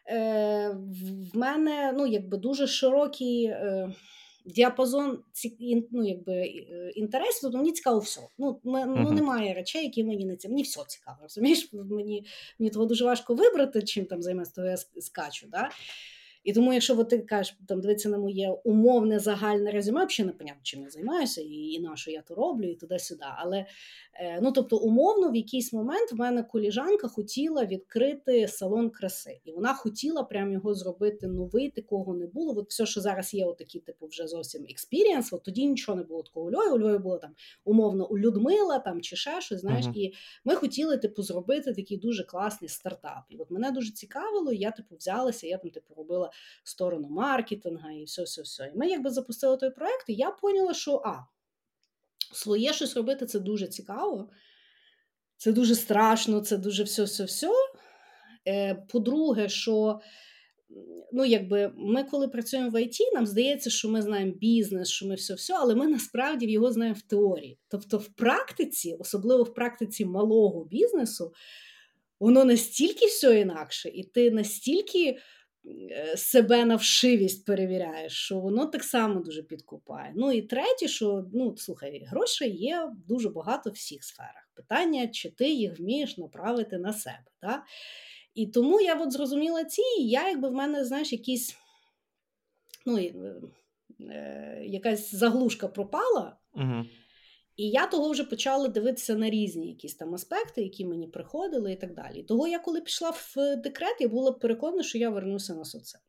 е, в мене ну, якби дуже широкий. Е, Діапазон ну, якби, е, інтересів, тобто мені цікаво все. Ну, ми, ну, немає речей, які мені не цікаві. Мені все цікаво, розумієш? Мені, мені того дуже важко вибрати, чим там займатися, то я скачу. Да? І тому, якщо от ти кажеш, там дивитися на моє умовне загальне резюме, взагалі непонятно, чим я займаюся, і, і на що я то роблю, і туди-сюди. Але е, ну, тобто, умовно, в якийсь момент в мене коліжанка хотіла відкрити салон краси, і вона хотіла прям його зробити новий, такого не було. От все, що зараз є, отакі, типу, вже зовсім experience, от тоді нічого не було такого у Львові. У Львові було там умовно у Людмила там чи ще щось, знаєш, Мгм. і ми хотіли, типу, зробити такий дуже класний стартап. І от мене дуже цікавило, і я типу взялася, я там типу робила сторону маркетинга і все, все, все. І ми якби запустили той проект, і я поняла, що а, своє щось робити це дуже цікаво, це дуже страшно, це дуже все, все, все. Е, По-друге, що ну, якби ми, коли працюємо в ІТ, нам здається, що ми знаємо бізнес, що ми все, все, але ми насправді його знаємо в теорії. Тобто, в практиці, особливо в практиці малого бізнесу, воно настільки все інакше, і ти настільки себе на вшивість перевіряєш, що воно так само дуже підкупає. Ну і третє, що ну слухай, грошей є дуже багато в всіх сферах. Питання, чи ти їх вмієш направити на себе. Да? І тому я от зрозуміла ці, і я якби в мене, знаєш, якісь, ну, е, якась заглушка пропала. Мгм. І я того вже почала дивитися на різні якісь там аспекти, які мені приходили, і так далі. Того я, коли пішла в декрет, я була переконана, що я вернуся на соцсерві.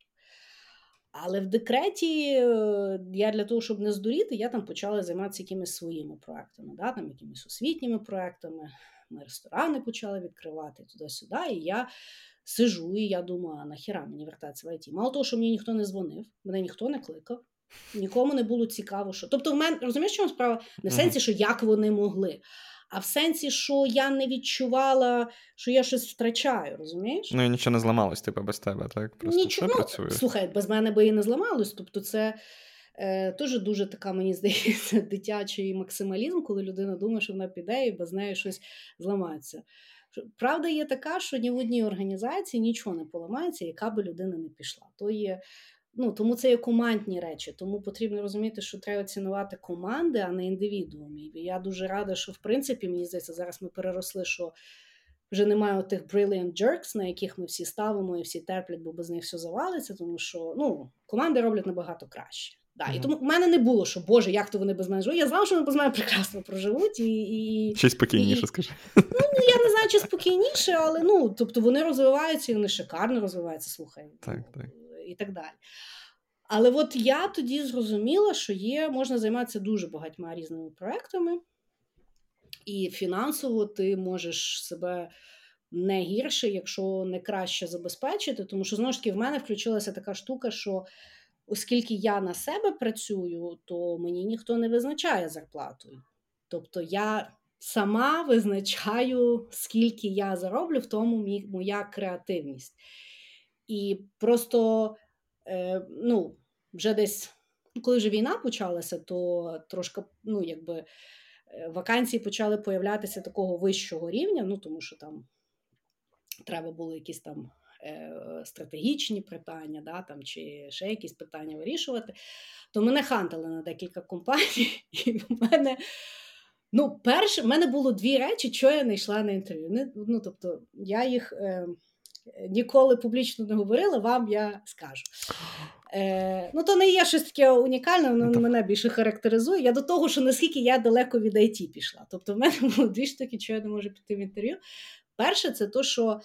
Але в декреті е, я для того, щоб не здуріти, я там почала займатися якимись своїми проектами, да, там якимись освітніми проектами. Ми ресторани почали відкривати туди-сюди. І я сижу, і я думаю, а нахіра мені вертатися в ІТ? Мало того, що мені ніхто не дзвонив, мене ніхто не кликав, нікому не було цікаво, що. Тобто, в мене розумієш, чому справа? Не в сенсі, що як вони могли, а в сенсі, що я не відчувала, що я щось втрачаю, розумієш? Ну і нічого не зламалось, типу, без тебе, так? Просто Нічого, ну, працює. слухай, без мене би і не зламалось. Тобто, це е, теж дуже така, мені здається, дитячий максималізм, коли людина думає, що вона піде і без неї щось зламається. Правда є така, що ні в одній організації нічого не поламається, яка би людина не пішла. То є, ну, Тому це є командні речі. Тому потрібно розуміти, що треба цінувати команди, а не індивідуумів. І я дуже рада, що в принципі, мені здається, зараз ми переросли, що вже немає тих brilliant jerks, на яких ми всі ставимо і всі терплять, бо без них все завалиться, тому що ну, команди роблять набагато краще. Да, mm-hmm. І тому в мене не було, що Боже, як то вони без мене живуть. Я знала, що вони без мене прекрасно проживуть. і... і Чи спокійніше, і, скажи. Ну, я не знаю, чи спокійніше, але ну, тобто вони розвиваються і вони шикарно розвиваються, слухай. Так, так. І так далі. Але от я тоді зрозуміла, що є, можна займатися дуже багатьма різними проектами, і фінансово ти можеш себе не гірше, якщо не краще забезпечити. Тому що знову ж таки в мене включилася така штука, що оскільки я на себе працюю, то мені ніхто не визначає зарплату. Тобто я сама визначаю, скільки я зароблю, в тому моя креативність. І просто е, ну, вже десь, коли вже війна почалася, то трошки, ну, якби. Е, вакансії почали появлятися такого вищого рівня, ну тому що там треба було якісь там е, стратегічні питання, да, там, чи ще якісь питання вирішувати, то мене хантили на декілька компаній, і в мене. Ну, перше, в мене було дві речі, що я не йшла на інтерв'ю. Ну, тобто, я їх е, ніколи публічно не говорила, вам я скажу. Е, Ну, то не є щось таке унікальне, воно мене більше характеризує. Я до того, що наскільки я далеко від IT пішла. Тобто, в мене було дві штуки, що я не можу піти в інтерв'ю. Перше, це то, що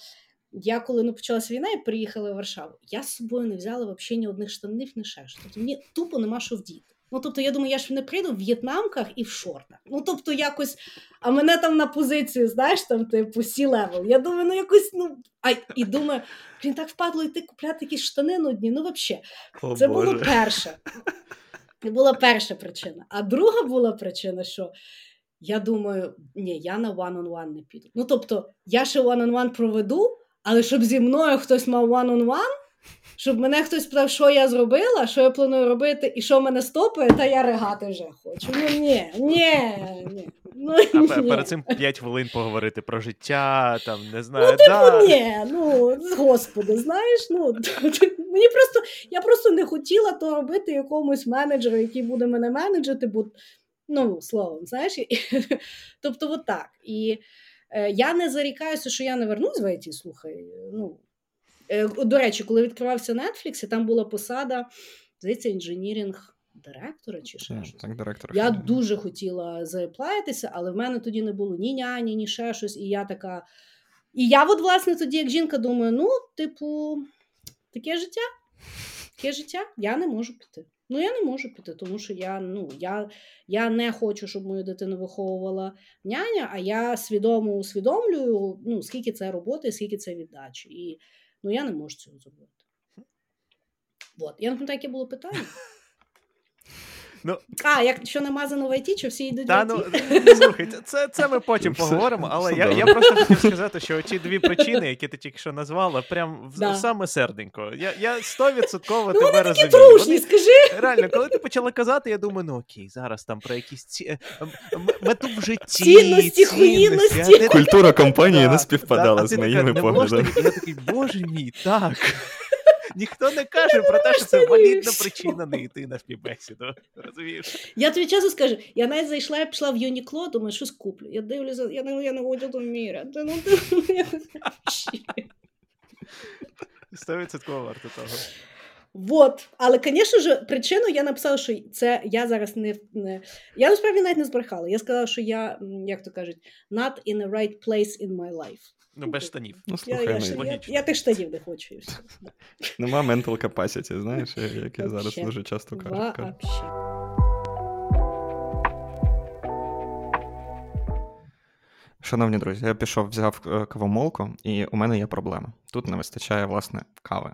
я коли не почалася війна і приїхала в Варшаву, я з собою не взяла взагалі ні одних штанів, ні ще. Тобто мені тупо нема що вдіти. Ну, тобто, я думаю, я ж не прийду в в'єтнамках і в шортах. Ну, тобто, якось, а мене там на позицію, знаєш, там, типу, C-level. Я думаю, ну якось, ну, а і думаю, він так впадло йти купляти якісь штани нудні. Ну, взагалі, це Боже. було перше. Це була перша причина. А друга була причина, що я думаю, ні, я на one-on-one не піду. Ну, тобто, я ще one-on-one проведу, але щоб зі мною хтось мав one-on-one, щоб мене хтось питав, що я зробила, що я планую робити, і що мене стопає, та я ригати вже хочу. Ну ні, ні, ні. Ну, а ні. перед цим 5 хвилин поговорити про життя, там не знаю. Ну, типу, да. ні, ну господи, знаєш, ну мені просто я просто не хотіла то робити якомусь менеджеру, який буде мене менеджити, бо ну, словом, знаєш, тобто, от так. І е, я не зарікаюся, що я не вернусь в ІТ, слухай. ну, до речі, коли відкривався Netflix, там була посада, здається, інженірінг директора чи ще щось. Так, директор. Я дуже хотіла заплаятися, але в мене тоді не було ні няні, ні ще щось. І я така. І я, от, власне, тоді, як жінка, думаю, ну, типу, таке життя. Таке життя, я не можу піти. Ну, я не можу піти, тому що я ну, я, я не хочу, щоб мою дитину виховувала няня, а я свідомо усвідомлюю, ну, скільки це роботи, скільки це віддачі. І Ну я не можу цього зробити. От. Я не пам'ятаю, яке було питання. Ну, А, як що намазано в ІТ, чи всі йдуть та, в ІТ? Ну, ну слухай, це це ми потім поговоримо, але я я просто хотів сказати, що ці дві причини, які ти тільки що назвала, прям да. саме серденько. Я я 100% ну, тебе розумію. Трушні, скажи. Реально, коли ти почала казати, я думаю, ну окей, зараз там про якісь ці... мету в житті. Цінності, хуїнності. Культура компанії не співпадала з моїми поглядами. Я такий, боже мій, так. Ніхто не каже про те, що це валідна причина не йти на співбесіду. Розумієш? Я тобі чесно скажу, я навіть зайшла, я пішла в Юнікло, думаю, щось куплю. Я дивлюся, я не я не до міра. Ну, Сто відсотково варто того. Вот. Але, звісно ж, причину я написала, що це я зараз не. не... Я насправді навіть не збрехала. Я сказала, що я, як то кажуть, not in the right place in my life. Ну, без штанів. Ну, слухай, я, я, я, я тих штанів не хочу. і все. Нема mental capacity, знаєш, як я зараз дуже часто кажу. Вообще. Шановні друзі, я пішов, взяв е, кавомолку, і у мене є проблема. Тут не вистачає, власне, кави.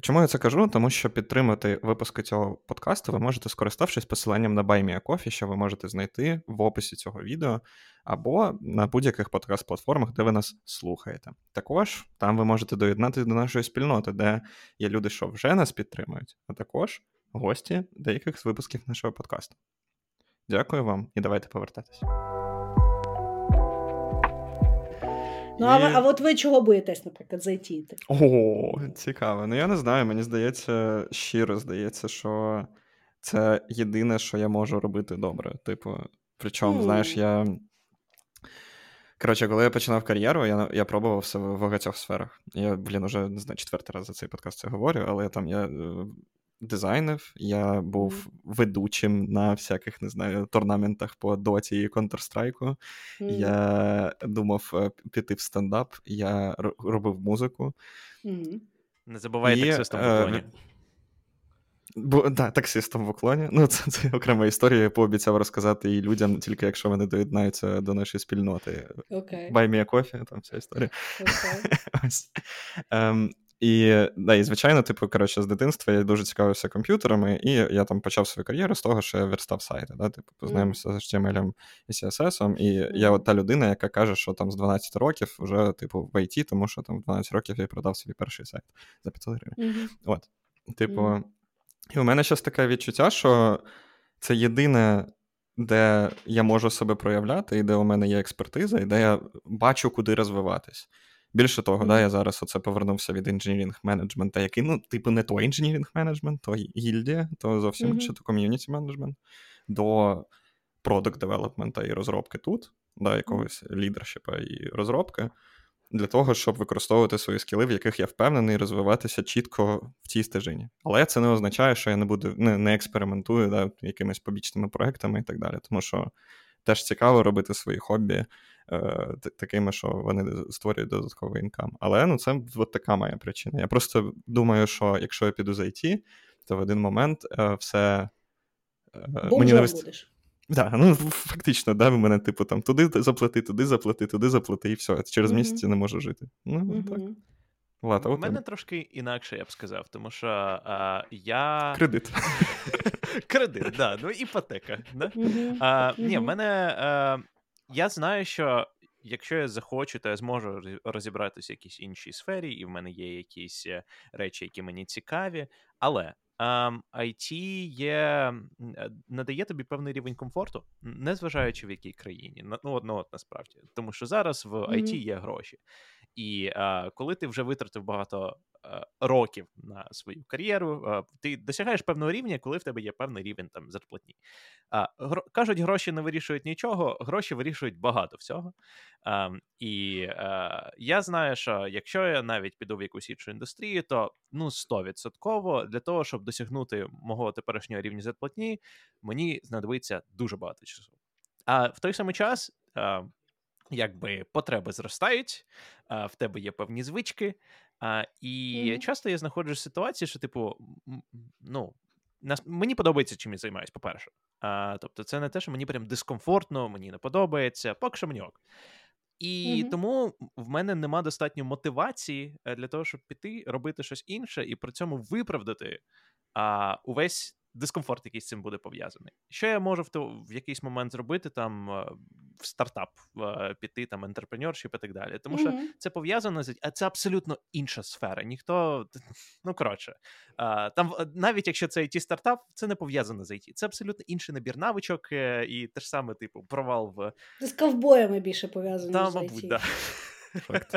Чому я це кажу? Тому що підтримати випуски цього подкасту ви можете, скориставшись посиланням на BuyMeACoffee, що ви можете знайти в описі цього відео, або на будь-яких подкаст-платформах, де ви нас слухаєте. Також там ви можете доєднатися до нашої спільноти, де є люди, що вже нас підтримують, а також гості деяких з випусків нашого подкасту. Дякую вам і давайте повертатися. Ну, І- а, ви, а от ви чого боїтесь, наприклад, зайти? О, цікаво. Ну я не знаю, мені здається, щиро здається, що це єдине, що я можу робити добре. Типу, причому, Мгм. знаєш, я. Коротше, коли я починав кар'єру, я, я пробував все в багатьох сферах. Я, блін, уже не знаю, четвертий раз за цей подкаст це говорю, але там я е, дизайнив, я був ведучим на всяких, не знаю, торнаментах по доті і Counter-Strike. Мгм. Я думав е, піти в стендап, я р- робив музику. Мгм. Не забувай І, таксистом в е, уклоні. Бо да, таксистом в уклоні. Ну, це, це окрема історія. Я пообіцяв розказати її людям, тільки якщо вони доєднаються до нашої спільноти. Окей. Buy me a coffee, там вся історія. окей. Ось. Ем, і, да, і, звичайно, типу, коротше, з дитинства я дуже цікавився комп'ютерами, і я там почав свою кар'єру з того, що я верстав сайти. Да? Типу, познайомився з HTML і CSS, і я от та людина, яка каже, що там з 12 років вже, типу, в IT, тому що там в 12 років я продав собі перший сайт за 500 гривень. Мгм. От. Типу, Мгм. і у мене зараз таке відчуття, що це єдине, де я можу себе проявляти, і де у мене є експертиза, і де я бачу, куди розвиватись. Більше того, да, я зараз оце повернувся від інженірінг менеджмента, який, ну, типу, не то інженірінг менеджмент, то гільдія, то зовсім Мгм. інше, то ком'юніті менеджмент, до продакт девелопмента і розробки тут, да, якогось лідершіпа і розробки, для того, щоб використовувати свої скіли, в яких я впевнений, розвиватися чітко в цій стежині. Але це не означає, що я не буду не, не експериментую да, якимись побічними проектами і так далі. Тому що теж цікаво робити свої хобі такими, що вони створюють додатковий інкам. Але ну, це от така моя причина. Я просто думаю, що якщо я піду за IT, то в один момент е, все. е, мені не вист... будеш. Да, ну фактично, да, в мене, типу, там туди заплати, туди заплати, туди заплати, і все. Через місяць я не можу жити. Ну, так. Влад, а У мене трошки інакше, я б сказав, тому що а, я. кредит. Кредит, да, ну іпотека. Да? А, ні, в мене. А, я знаю, що якщо я захочу, то я зможу розібратися в якійсь іншій сфері, і в мене є якісь е, речі, які мені цікаві. Але ем, IT є, е, надає тобі певний рівень комфорту, незважаючи в якій країні. Ну, от, ну, от насправді. Тому що зараз в IT є гроші. І е, коли ти вже витратив багато років на свою кар'єру, е, ти досягаєш певного рівня, коли в тебе є певний рівень там зарплатні. Гро- кажуть, гроші не вирішують нічого, гроші вирішують багато всього. І е, я знаю, що якщо я навіть піду в якусь іншу індустрію, то ну 100% для того, щоб досягнути мого теперішнього рівня зарплатні, мені знадобиться дуже багато часу. А в той самий час. Е, Якби потреби зростають, в тебе є певні звички, а, і Мгм. часто я знаходжу ситуації, що, типу, ну, нас, мені подобається, чим я займаюсь, по-перше. А, тобто, це не те, що мені прям дискомфортно, мені не подобається, поки що мені ок. І Мгм. тому в мене нема достатньо мотивації е, для того, щоб піти, робити щось інше і при цьому виправдати а, увесь дискомфорт, який з цим буде пов'язаний. Що я можу в, то, в якийсь момент зробити там е, в стартап, е, піти там entrepreneurship і так далі. Тому що це пов'язано з а це абсолютно інша сфера. Ніхто ну коротше, там е, навіть якщо це IT стартап, це не пов'язано з IT. Це абсолютно інший набір навичок, і те ж саме, типу, провал в Ти з ковбоями більше пов'язані та, з мабуть, IT. да. Факт.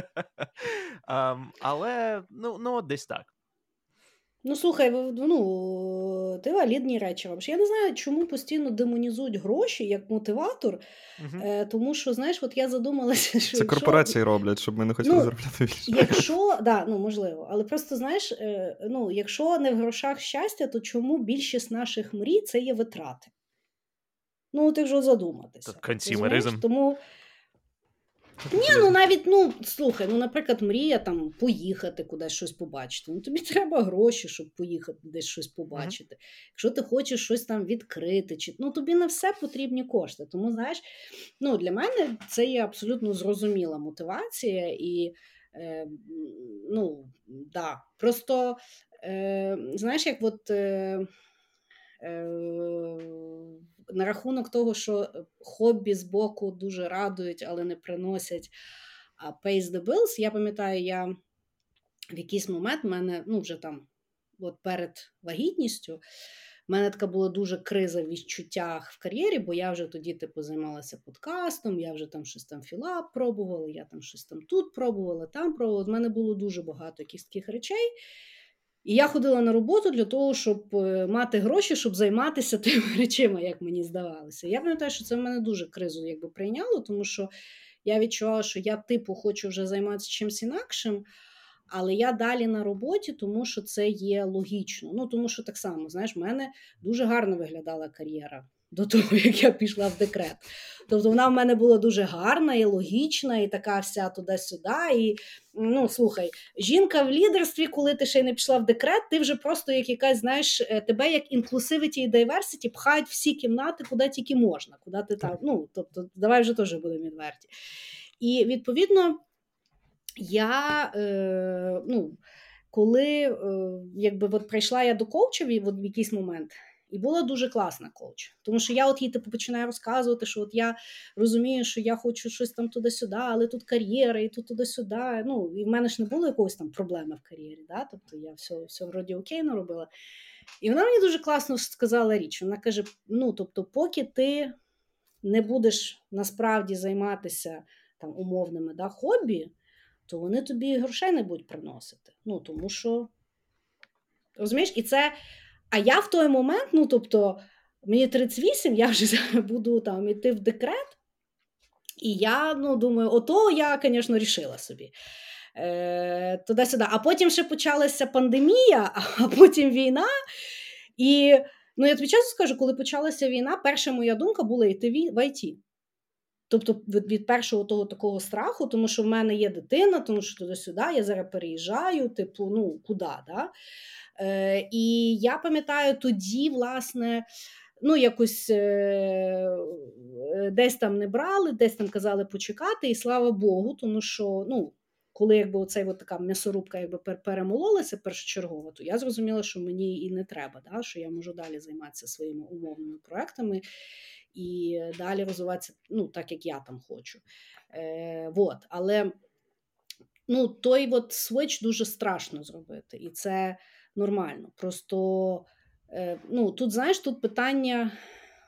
Ам, але ну, ну десь так. Ну, слухай, ну, ти валідні речі робиш. Я не знаю, чому постійно демонізують гроші як мотиватор, Мгм. е, тому що, знаєш, от я задумалася, що Це якщо, корпорації роблять, щоб ми не хотіли Ну, заробляти більше. якщо, да, ну, можливо, але просто, знаєш, е, ну, якщо не в грошах щастя, то чому більшість наших мрій це є витрати? Ну, ти вже задуматися. Консюмеризм. Тому Ні, ну навіть, ну слухай, ну, наприклад, мрія там поїхати кудись щось побачити. Ну тобі треба гроші, щоб поїхати десь щось побачити. Якщо ти хочеш щось там відкрити, чи ну тобі на все потрібні кошти. Тому знаєш, ну для мене це є абсолютно зрозуміла мотивація, і е, ну да, просто е, знаєш, як от. Е, на рахунок того, що хобі з боку дуже радують, але не приносять а pays the bills, я пам'ятаю, я в якийсь момент мене, ну вже там, от перед вагітністю, в мене така була дуже криза в відчуттях в кар'єрі, бо я вже тоді типу, займалася подкастом, я вже там щось там філап пробувала, я там щось там тут пробувала, там пробувала. У мене було дуже багато якихось таких речей. І я ходила на роботу для того, щоб е, мати гроші, щоб займатися тими речами, як мені здавалося. Я пам'ятаю, що це в мене дуже кризу якби прийняло, тому що я відчувала, що я, типу, хочу вже займатися чимось інакшим, але я далі на роботі, тому що це є логічно. Ну, тому що так само, знаєш, в мене дуже гарно виглядала кар'єра до того, як я пішла в декрет. Тобто вона в мене була дуже гарна і логічна, і така вся туди-сюди. І ну слухай, жінка в лідерстві, коли ти ще й не пішла в декрет, ти вже просто як якась, знаєш, е, тебе як inclusivity і diversity пхають всі кімнати, куди тільки можна. Куди ти там, ну тобто, давай вже теж будемо відверті. І відповідно, я е, ну, коли е, якби от прийшла я до коуча в, в якийсь момент. І була дуже класна коуч. Тому що я от їй типу починаю розказувати, що от я розумію, що я хочу щось там туди-сюди, але тут кар'єра, і тут туди-сюди. Ну, і в мене ж не було якогось там проблеми в кар'єрі. Да? Тобто я все все вроді окей наробила. І вона мені дуже класно сказала річ. Вона каже: ну, тобто, поки ти не будеш насправді займатися там умовними да, хобі, то вони тобі грошей не будуть приносити. Ну, тому що. Розумієш, і це а я в той момент, ну тобто, мені 38, я вже буду там іти в декрет, і я ну, думаю, ото я, звісно, рішила собі. Е, Туди-сюди. А потім ще почалася пандемія, а потім війна. І ну, я тобі чесно скажу, коли почалася війна, перша моя думка була йти в ІТ. Тобто від, від першого того такого страху, тому що в мене є дитина, тому що туди-сюди, я зараз переїжджаю, типу, ну, куди? Да? Е, І я пам'ятаю тоді, власне, ну, якось е, е, десь там не брали, десь там казали почекати, і слава Богу, тому що, ну. Коли якби оцей от така м'ясорубка якби перемололася першочергово, то я зрозуміла, що мені і не треба, да, що я можу далі займатися своїми умовними проектами і далі розвиватися ну, так, як я там хочу. Е, вот. Але ну, той от свич дуже страшно зробити, і це нормально. Просто е, ну, тут, знаєш, тут питання: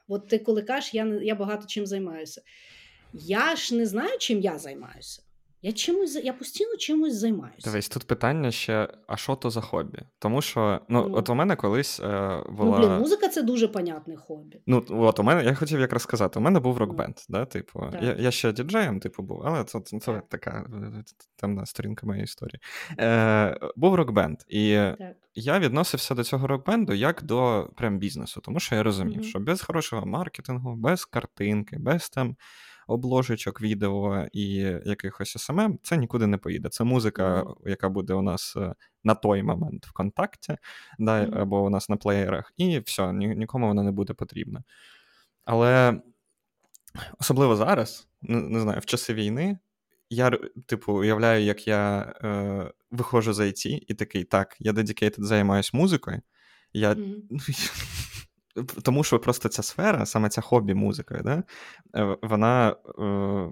от ти коли кажеш, я, я багато чим займаюся. Я ж не знаю, чим я займаюся. Я чимось я постійно чимось займаюся. Дивись, тут питання ще: а що то за хобі? Тому що ну, mm. от у мене колись е, була. Ну, блін, музика це дуже понятне хобі. Ну, от у мене я хотів якраз сказати, у мене був рок-бенд. Mm. Да, типу, Я я ще діджеєм, типу, був, але це, це, це така темна сторінка моєї історії. Е, Був рок-бенд. І так. я відносився до цього рок-бенду як до прям бізнесу, тому що я розумів, mm-hmm. що без хорошого маркетингу, без картинки, без там обложечок, відео і якихось SMM, це нікуди не поїде. Це музика, яка буде у нас е, на той момент в контакті, да, або у нас на плеєрах, і все, ні, нікому вона не буде потрібна. Але особливо зараз, не, знаю, в часи війни. Я, типу, уявляю, як я е, виходжу з IT і такий, так, я dedicated займаюсь музикою. Я mm-hmm. тому що просто ця сфера, саме ця хобі музикою, да, е, вона. Е,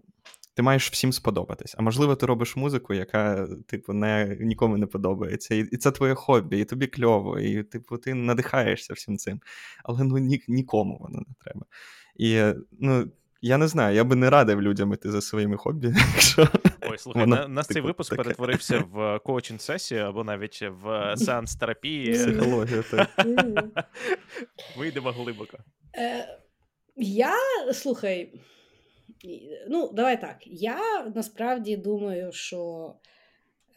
ти маєш всім сподобатись. А можливо, ти робиш музику, яка, типу, не, нікому не подобається. І і це твоє хобі, і тобі кльово, і типу, ти надихаєшся всім цим. Але ну, ні, нікому воно не треба. І ну, я не знаю, я би не радив людям іти за своїми хобі. якщо Ой, слухай, Воно, на, нас цей випуск таке. перетворився в коучинг сесію або навіть в сеанс терапії. Психологія, так. Вийдемо глибоко. Е, Я слухай, ну, давай так. Я насправді думаю, що.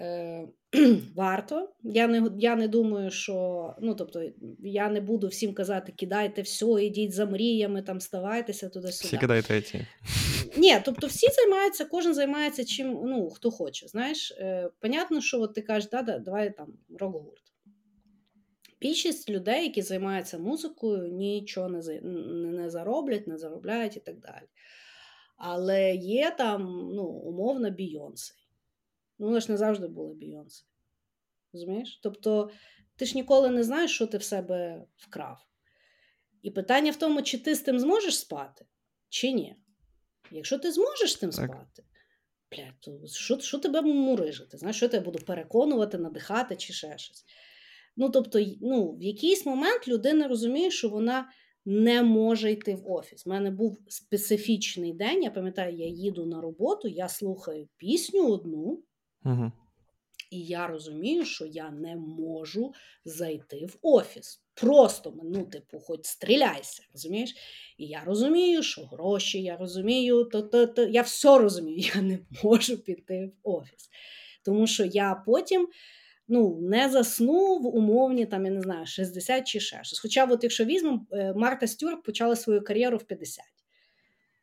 Е, варто. Я не я не думаю, що ну тобто я не буду всім казати, кидайте все, ідіть за мріями, там ставайтеся туди-сюди. Всі кидайте ті. Ні, тобто всі займаються, кожен займається чим ну, хто хоче. Знаєш, е, понятно, що от ти кажеш, да, да, давай там рок-гурт. Більшість людей, які займаються музикою, нічого не не зароблять, не заробляють і так далі. Але є там ну, умовно Бійонсе. Ну, вона ж не завжди була Бійонсе. Розумієш? Тобто, ти ж ніколи не знаєш, що ти в себе вкрав. І питання в тому, чи ти з тим зможеш спати, чи ні. Якщо ти зможеш тим так. спати, бля, то що що тебе мурижити? Знаєш, що я тебе буду переконувати, надихати чи ще щось. Ну, тобто, ну, в якийсь момент людина розуміє, що вона не може йти в офіс. У мене був специфічний день. Я пам'ятаю, я їду на роботу, я слухаю пісню одну, Угу. І я розумію, що я не можу зайти в офіс. Просто ну, типу, хоч стріляйся, розумієш? І я розумію, що гроші, я розумію, то, то, то я все розумію, я не можу піти в офіс. Тому що я потім ну, не засну в умовні, там, я не знаю, 60 чи ще щось. Хоча, от, якщо візьмемо, е, Марта Стюарт почала свою кар'єру в 50.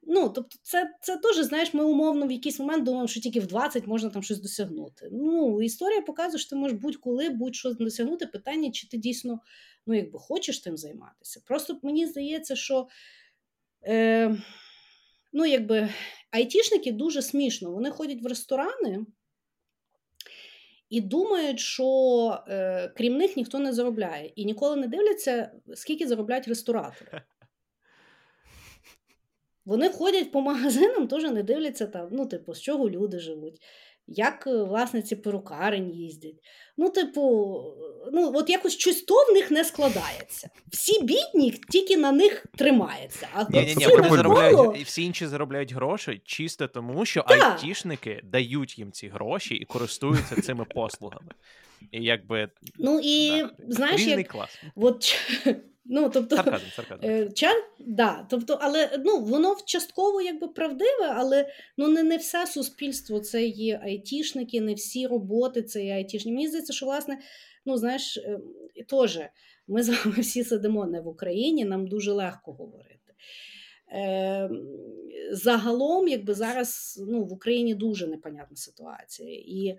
Ну, тобто, це це теж, знаєш, ми умовно в якийсь момент думаємо, що тільки в 20 можна там щось досягнути. Ну, історія показує, що ти можеш будь-коли будь-що досягнути. Питання, чи ти дійсно ну, якби хочеш тим займатися. Просто мені здається, що е, ну, якби айтішники дуже смішно. Вони ходять в ресторани і думають, що е, крім них ніхто не заробляє. І ніколи не дивляться, скільки заробляють ресторатори. Вони ходять по магазинам, теж не дивляться там, ну, типу, з чого люди живуть, як е, власниці перукарень їздять. Ну, типу, ну, от якось щось то в них не складається. Всі бідні, тільки на них тримається. А Ні, ні, ні, всі вони навколо- заробляють, і всі інші заробляють гроші чисто тому, що Так. айтішники дають їм ці гроші і користуються цими послугами. І якби Ну і да, знаєш, як клас. от, ну, тобто, Сарказм, сарказм. Е, Ча, да, тобто, але ну, воно частково якби правдиве, але ну, не, не все суспільство це є айтішники, не всі роботи це є айтішні. Мені здається, що власне, ну знаєш, е, теж ми з вами всі сидимо не в Україні, нам дуже легко говорити. Е, загалом, якби зараз ну, в Україні дуже непонятна ситуація. І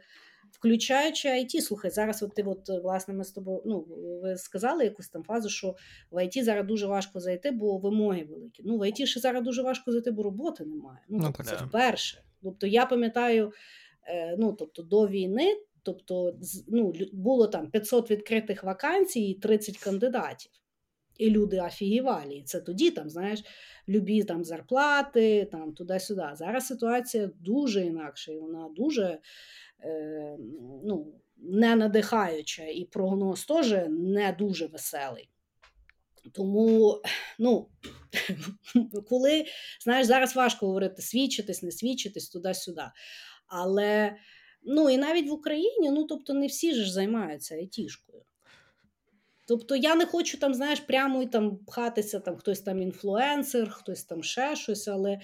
включаючи IT, слухай, зараз от ти, от, власне, ми з тобою, ну, ви сказали якусь там фазу, що в IT зараз дуже важко зайти, бо вимоги великі. Ну, в IT ще зараз дуже важко зайти, бо роботи немає. Ну, Ну, тобто, так. це вперше. Тобто, я пам'ятаю, е, ну, тобто, до війни, тобто, ну, було там 500 відкритих вакансій і 30 кандидатів. І люди офігівалі. І це тоді, там, знаєш, любі там зарплати, там туди-сюди. Зараз ситуація дуже інакша, і вона дуже е, ну, не надихаюча, і прогноз теж не дуже веселий. Тому, ну, коли, знаєш, зараз важко говорити свідчитись, не свідчитись туди-сюди. Але, ну, і навіть в Україні, ну, тобто, не всі ж займаються айтішкою. Тобто я не хочу там, знаєш, прямо і там пхатися, там хтось там інфлюенсер, хтось там ще щось, але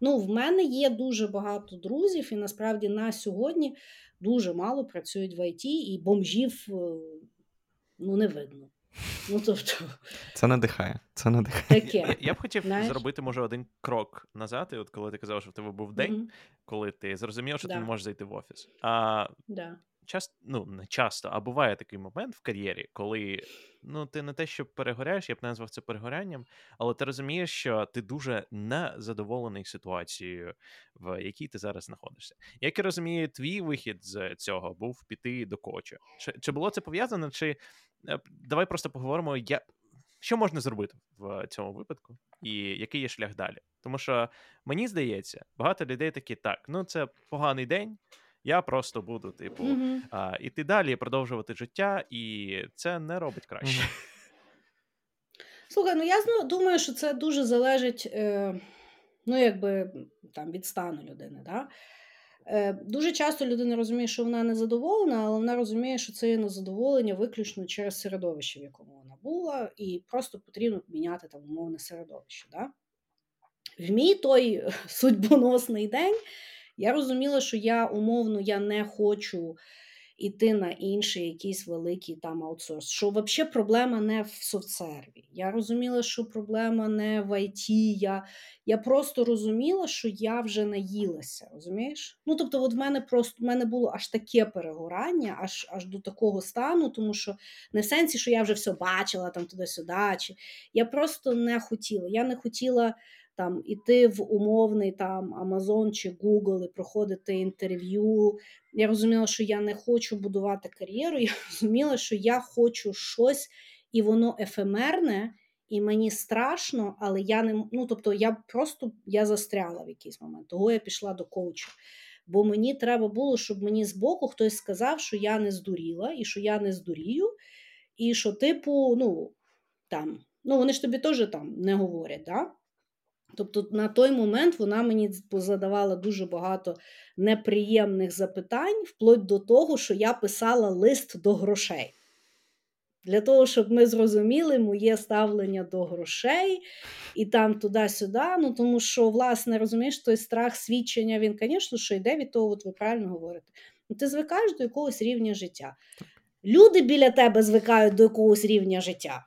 ну, в мене є дуже багато друзів, і насправді на сьогодні дуже мало працюють в ІТ, і бомжів е, ну, не видно. Ну, тобто, Це надихає. Це надихає. таке. Я, я б хотів Знаєш? зробити, може, один крок назад, і от коли ти казав, що в тебе був день, Мгм, коли ти зрозумів, що ти не можеш зайти в офіс. А да. Часто, ну не часто, а буває такий момент в кар'єрі, коли ну ти не те, що перегоряєш, я б назвав це перегорянням, але ти розумієш, що ти дуже незадоволений ситуацією, в якій ти зараз знаходишся. Як я розумію, твій вихід з цього був піти до коуча. Чи, чи було це пов'язано? Чи е, давай просто поговоримо, я. Що можна зробити в цьому випадку, і який є шлях далі? Тому що мені здається, багато людей такі так: ну це поганий день, я просто буду, типу, Мгм. а, іти далі, продовжувати життя, і це не робить краще. Слухай, ну я думаю, що це дуже залежить, е, ну, якби там від стану людини. Да? Е, дуже часто людина розуміє, що вона незадоволена, але вона розуміє, що це є незадоволення виключно через середовище, в якому вона була, і просто потрібно міняти там умовне середовище. Да? В мій той судьбоносний день я розуміла, що я умовно я не хочу іти на інший якийсь великий там аутсорс. Що взагалі проблема не в софтсерві. Я розуміла, що проблема не в IT. Я, я просто розуміла, що я вже наїлася. Розумієш? Ну тобто, от в мене просто в мене було аж таке перегорання, аж аж до такого стану, тому що не в сенсі, що я вже все бачила там туди-сюди. Чи я просто не хотіла. Я не хотіла там іти в умовний там Amazon чи Google і проходити інтерв'ю. Я розуміла, що я не хочу будувати кар'єру. Я розуміла, що я хочу щось, і воно ефемерне, і мені страшно, але я не ну, тобто я просто я застряла в якийсь момент. Того я пішла до коуча. Бо мені треба було, щоб мені збоку хтось сказав, що я не здуріла і що я не здурію. і що, типу, ну, там, ну вони ж тобі теж там не говорять. да? Тобто на той момент вона мені задавала дуже багато неприємних запитань, вплоть до того, що я писала лист до грошей. Для того, щоб ми зрозуміли моє ставлення до грошей і там туди-сюди. Ну тому що, власне, розумієш, той страх свідчення, він, звісно, що йде від того, от ви правильно говорите. Ну, Ти звикаєш до якогось рівня життя. Люди біля тебе звикають до якогось рівня життя.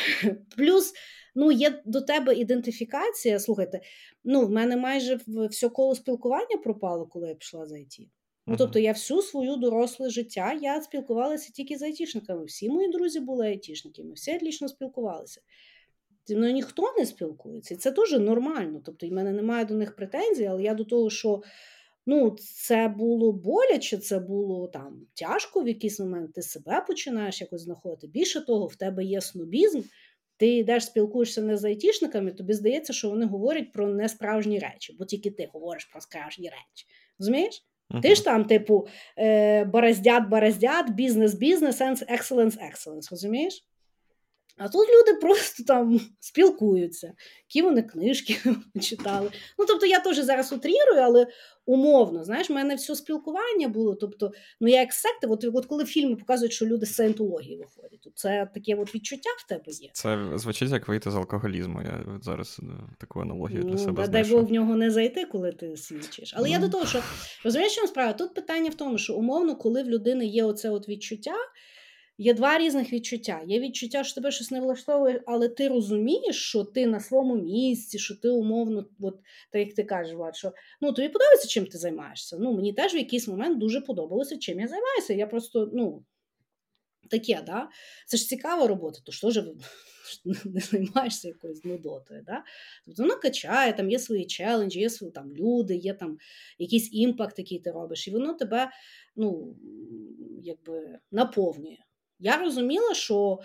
Плюс ну, є до тебе ідентифікація. Слухайте, ну, в мене майже все коло спілкування пропало, коли я пішла за ІТ. Ну, тобто, я всю свою доросле життя я спілкувалася тільки з айтішниками. Всі мої друзі були айтішниками, всі отлично спілкувалися. Зі мною ніхто не спілкується, і це теж нормально. Тобто, в мене немає до них претензій, але я до того, що ну, це було боляче, це було там тяжко в якийсь момент. Ти себе починаєш якось знаходити. Більше того, в тебе є снобізм. Ти йдеш, спілкуєшся не з айтішниками, тобі здається, що вони говорять про несправжні речі, бо тільки ти говориш про справжні речі. Розумієш? Uh-huh. Ти ж там, типу, е, бороздят, бороздят, бізнес, бізнес, екселенс, екселенс, розумієш? А тут люди просто там спілкуються, які вони книжки читали. Ну, тобто, я теж зараз утрірую, але умовно, знаєш, в мене все спілкування було. Тобто, ну я як секта, от, от коли фільми показують, що люди з саєнтології виходять, то це таке от відчуття в тебе є. Це звучить як вийти з алкоголізму. Я зараз е, таку аналогію для ну, себе. Дай Бог в нього не зайти, коли ти свідчиш. Але ну. я до того, що розумієш, що справа? Тут питання в тому, що умовно, коли в людини є оце от відчуття. Є два різних відчуття. Є відчуття, що тебе щось не влаштовує, але ти розумієш, що ти на своєму місці, що ти умовно, от так як ти кажеш, Влад, що ну тобі подобається, чим ти займаєшся. Ну мені теж в якийсь момент дуже подобалося, чим я займаюся. Я просто ну таке, да? Це ж цікава робота, то що ж не займаєшся якоюсь нудотою. Да? Тобто вона качає, там є свої челенджі, є свої там люди, є там якийсь імпакт, який ти робиш, і воно тебе ну, якби наповнює. Я розуміла, що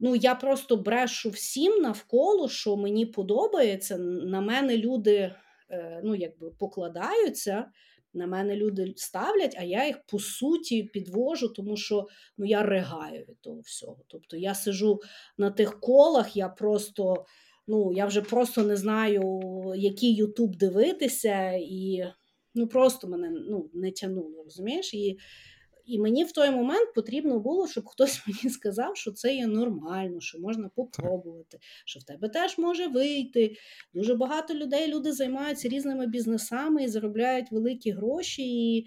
ну, я просто брешу всім навколо, що мені подобається. На мене люди е, ну, якби покладаються, на мене люди ставлять, а я їх по суті підвожу, тому що ну, я ригаю від того всього. Тобто я сижу на тих колах, я просто. Ну, я вже просто не знаю, який Ютуб дивитися, і ну просто мене ну, не тянуло, розумієш? І і мені в той момент потрібно було, щоб хтось мені сказав, що це є нормально, що можна попробувати, що в тебе теж може вийти. Дуже багато людей люди займаються різними бізнесами і заробляють великі гроші. і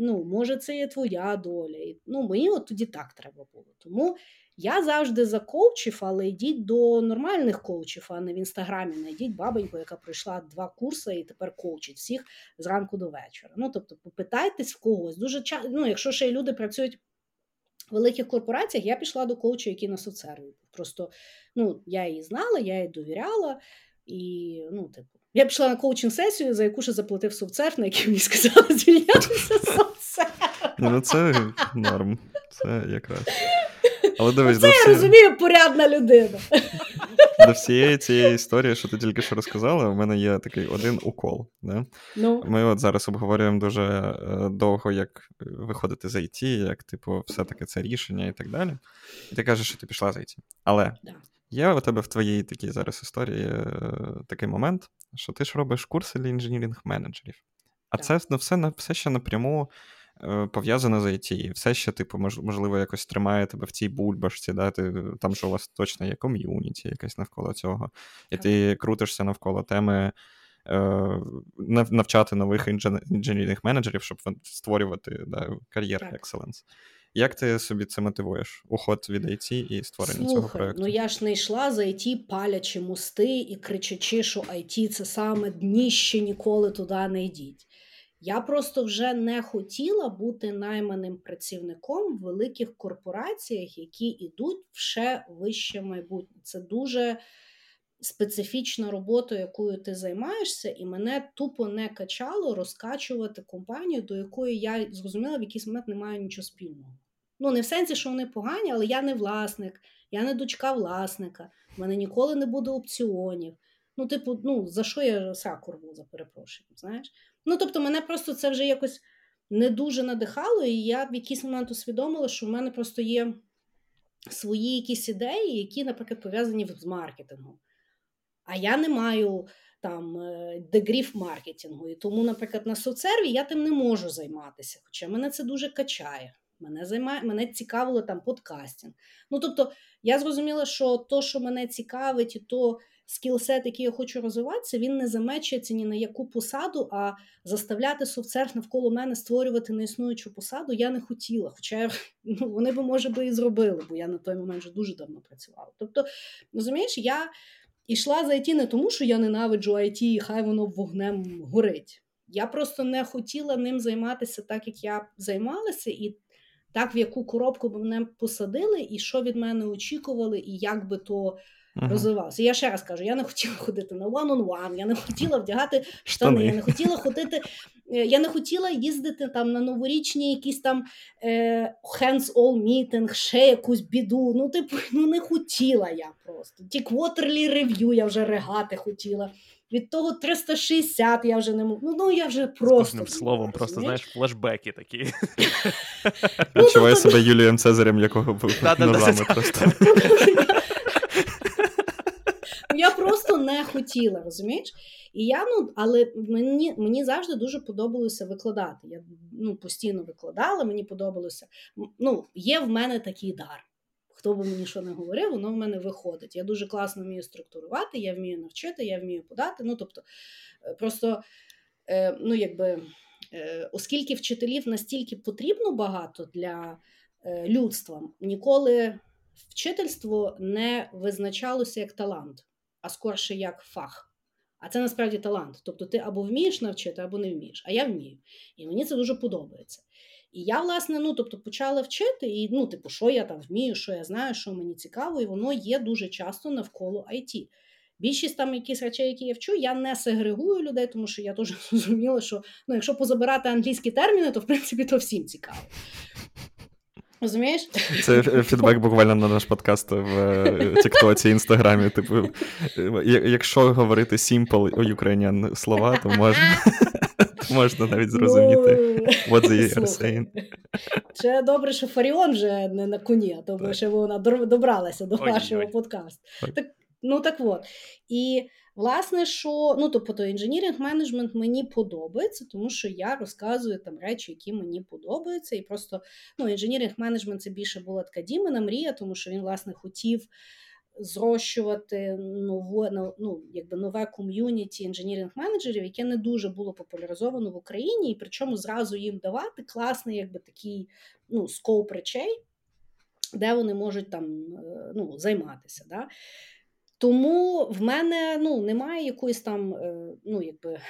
Ну, може, це є твоя доля. І, ну, Мені от тоді так треба було. Тому я завжди за коучів, але йдіть до нормальних коучів, а не в інстаграмі. Найдіть бабоньку, яка пройшла два курси і тепер коучить всіх зранку до вечора. Ну, тобто, попитайтесь в когось. Дуже часто, ну, якщо ще й люди працюють в великих корпораціях, я пішла до коуча, який на соцсерві. Просто ну, я її знала, я їй довіряла. І, ну, типу, я пішла на коучинг сесію, за яку ще заплатив соцсерв, на який мені сказали звільнятися соцсерв. Ну, це норм. Це якраз. Але дивись, Це я всі... розумію порядна людина. До всієї цієї історії, що ти тільки що розказала, у мене є такий один укол. Да? Ну. Ми от зараз обговорюємо дуже е, довго, як виходити з IT, як, типу, все-таки це рішення і так далі. І ти кажеш, що ти пішла з IT. Але Да. є у тебе в твоїй такій зараз історії е, такий момент, що ти ж робиш курси для інженірінг менеджерів. А Так. це ну, все, все ще напряму е, пов'язано з IT. І все ще, типу, мож- можливо, якось тримає тебе в цій бульбашці, да? ти, там що у вас точно є ком'юніті якесь навколо цього. І ти крутишся навколо теми е, навчати нових інжен- інженерних менеджерів, щоб створювати да, кар'єр екселенс. Як ти собі це мотивуєш? Уход від IT і створення цього проєкту? ну я ж не йшла за IT, палячи мости і кричачи, що IT це саме дніще, ніколи туди не йдіть. Я просто вже не хотіла бути найманим працівником в великих корпораціях, які йдуть в ще вище майбутнє. Це дуже специфічна робота, якою ти займаєшся, і мене тупо не качало розкачувати компанію, до якої я зрозуміла в якийсь момент не маю нічого спільного. Ну, не в сенсі, що вони погані, але я не власник, я не дочка власника, в мене ніколи не буде опціонів. Ну, типу, ну, за що я сраку рву, за перепрошенням, знаєш? Ну, тобто, мене просто це вже якось не дуже надихало, і я в якийсь момент усвідомила, що в мене просто є свої якісь ідеї, які, наприклад, пов'язані з маркетингом. А я не маю там е, дегріф маркетингу. І тому, наприклад, на соцсерві я тим не можу займатися. Хоча мене це дуже качає. Мене займає, мене цікавило там подкастинг. Ну тобто, я зрозуміла, що то, що мене цікавить, і то скілсет, який я хочу розвиватися, він не замечується ні на яку посаду, а заставляти софтсерф навколо мене створювати неіснуючу посаду я не хотіла. Хоча ну, вони би, може би, і зробили, бо я на той момент вже дуже давно працювала. Тобто, розумієш, я ішла за IT не тому, що я ненавиджу IT, і хай воно вогнем горить. Я просто не хотіла ним займатися так, як я займалася, і так, в яку коробку мене посадили, і що від мене очікували, і як би то uh-huh. розвивався. Я ще раз кажу: я не хотіла ходити на one-on-one, я не хотіла вдягати штани, штани. я не хотіла ходити. Е, я не хотіла їздити там на новорічні якісь там е, hands-all meeting, ще якусь біду. Ну, типу, ну не хотіла я просто. Ті quarterly review я вже регати хотіла. Від того 360 я вже не можу. Ну, ну я вже просто. З кожним словом, просто знаєш, флешбеки такі. Ну, Відчуваю тобто себе Юлієм Цезарем, якого був ногами просто. Я просто не хотіла, розумієш? І я, ну, Але мені мені завжди дуже подобалося викладати. Я ну, постійно викладала, мені подобалося. Ну, Є в мене такий дар. Хто би мені що не говорив, воно в мене виходить. Я дуже класно вмію структурувати, я вмію навчити, я вмію подати. Ну, тобто, е, просто, е, ну, якби, е, оскільки вчителів настільки потрібно багато для людства, ніколи вчительство не визначалося як талант, а скорше як фах. А це насправді талант. Тобто ти або вмієш навчити, або не вмієш. А я вмію. І мені це дуже подобається. І я, власне, ну, тобто, почала вчити, і ну, типу, що я там вмію, що я знаю, що мені цікаво, і воно є дуже часто навколо IT. Більшість там якісь речей, які я вчу, я не сегрегую людей, тому що я теж зрозуміла, що ну, якщо позабирати англійські терміни, то в принципі то всім цікаво. Розумієш? Це фідбек буквально на наш подкаст в е, Тіктоці, Інстаграмі. Типу, якщо говорити simple Ukrainian слова, то можна можна навіть зрозуміти ну, what they are saying. Це добре, що Фаріон вже не на коні, тому що вона добралася до нашого подкасту. Так, Ну так от. І Власне, що ну тобто інженіринг менеджмент мені подобається, тому що я розказую там речі, які мені подобаються. І просто ну, інженіринг менеджмент це більше була така Дімена мрія, тому що він, власне, хотів зрощувати нове, ну, якби нове ком'юніті інженіринг менеджерів, яке не дуже було популяризовано в Україні, і причому зразу їм давати класний, якби такий ну, скоп речей, де вони можуть там е, ну, займатися. Да? Тому в мене ну, немає якоїсь там е, ну, якби,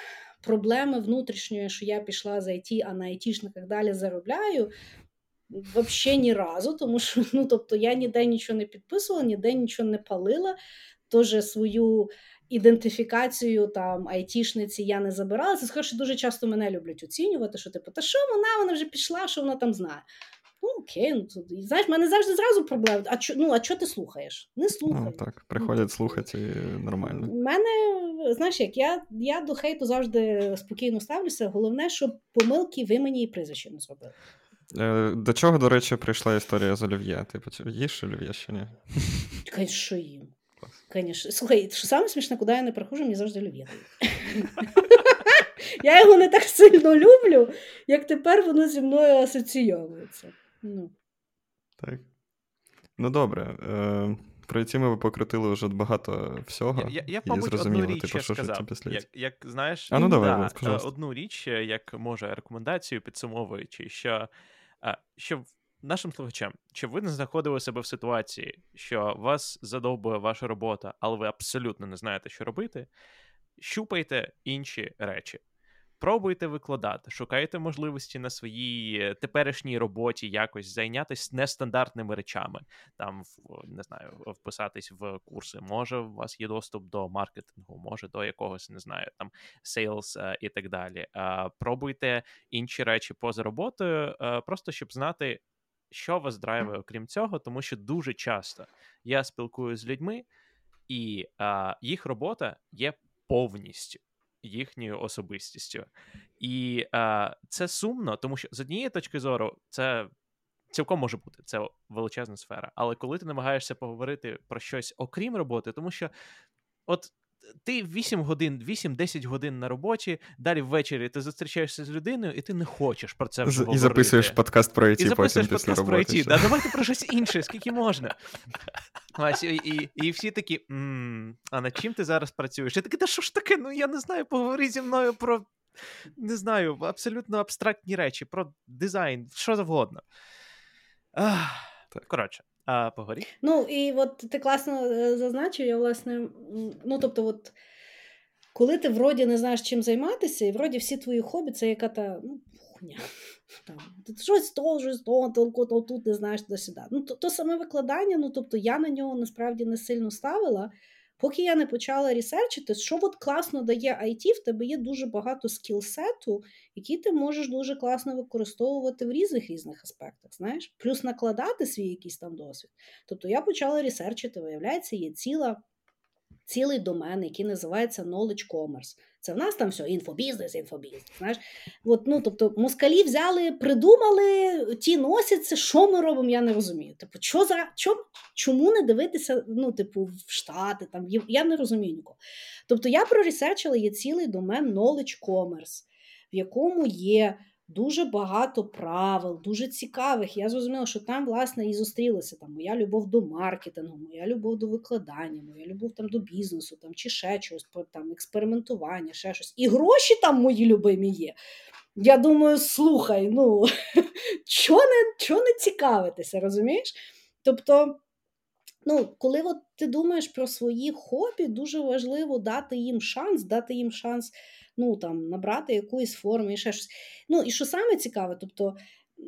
проблеми внутрішньої, що я пішла за IT, а на айтішниках далі заробляю. Взагалі ні разу, тому що ну, тобто, я ніде нічого не підписувала, ніде нічого не палила. Тож свою ідентифікацію там айтішниці я не забирала. Це скажу, дуже часто мене люблять оцінювати, що типу, та що вона, вона вже пішла, що вона там знає. Ну, окей, ну то знаєш, в мене завжди зразу проблема. А чо, ну, а чого ти слухаєш? Не слухай. Ну, так, приходять слухати і нормально. У мене, знаєш, як я я до хейту завжди спокійно ставлюся. Головне, щоб помилки ви мені і прізвище не зробили. Е, до чого, до речі, прийшла історія з олів'є? Типу, їш олів'є чи ні? Звісно, їм. Конечно. Слухай, що саме смішне, куди я не приходжу, мені завжди олів'є. Я його не так сильно люблю, як тепер воно зі мною асоційовується. Ну, Так. Ну, добре. Е, Про ці ми покрутили вже багато всього. Я, я, я мабуть, одну річ типу, що сказав. Як, як знаєш, а, ну, давай, да, одну річ, як може рекомендацію, підсумовуючи, що що нашим слухачам, чи ви не знаходили себе в ситуації, що вас задовбує ваша робота, але ви абсолютно не знаєте, що робити, щупайте інші речі. Пробуйте викладати, шукайте можливості на своїй е, теперішній роботі якось зайнятися нестандартними речами, там не знаю, вписатись в курси. Може, у вас є доступ до маркетингу, може до якогось не знаю, там сейлс і так далі. Пробуйте інші речі поза роботою, е, просто щоб знати, що вас драйває, окрім цього, тому що дуже часто я спілкуюся з людьми, і їх робота є повністю їхньою особистістю. І е, це сумно, тому що з однієї точки зору це цілком може бути це величезна сфера. Але коли ти намагаєшся поговорити про щось окрім роботи, тому що от ти 8 годин, 8-10 годин на роботі, далі ввечері ти зустрічаєшся з людиною, і ти не хочеш про це вже говорити. І записуєш подкаст про IT І потім після подкаст про. IT. Да, давайте про щось інше, скільки можна. Ось, і, і, і всі такі, «М, а над чим ти зараз працюєш? Я такий, та що ж таке? Ну я не знаю, поговори зі мною про не знаю, абсолютно абстрактні речі, про дизайн, що завгодно. Ах, Так. Коротше, а погорі? Ну, і от ти класно е, зазначив, я власне, ну тобто, от коли ти вроді не знаєш чим займатися, і вроді всі твої хобі це яка та ну, хуйня. Там, ти щось то, щось то, то, то тут не знаєш до сюди. Ну, то, то саме викладання, ну тобто я на нього насправді не сильно ставила. Поки я не почала ресерчити, що от класно дає IT, в тебе є дуже багато скілсету, які ти можеш дуже класно використовувати в різних різних аспектах. Знаєш, плюс накладати свій якийсь там досвід. Тобто я почала ресерчити, виявляється, є ціла, цілий домен, який називається Knowledge Commerce. Це в нас там все інфобізнес, інфобізнес. Знаєш, От, ну, тобто, москалі взяли, придумали, ті носяться, що ми робимо, я не розумію. Типу, що за, чом, чому не дивитися ну, типу, в Штати, там, я не розумію нікого. Тобто я проресерчила, є цілий домен Knowledge Commerce, в якому є дуже багато правил, дуже цікавих. Я зрозуміла, що там, власне, і зустрілася там моя любов до маркетингу, моя любов до викладання, моя любов там до бізнесу, там чи ще чогось, там експериментування, ще щось. І гроші там мої любимі є. Я думаю, слухай, ну чого не, чого не цікавитися, розумієш? Тобто, ну, коли от ти думаєш про свої хобі, дуже важливо дати їм шанс, дати їм шанс ну, там, набрати якоїсь форми і ще щось. Ну, і що саме цікаве, тобто.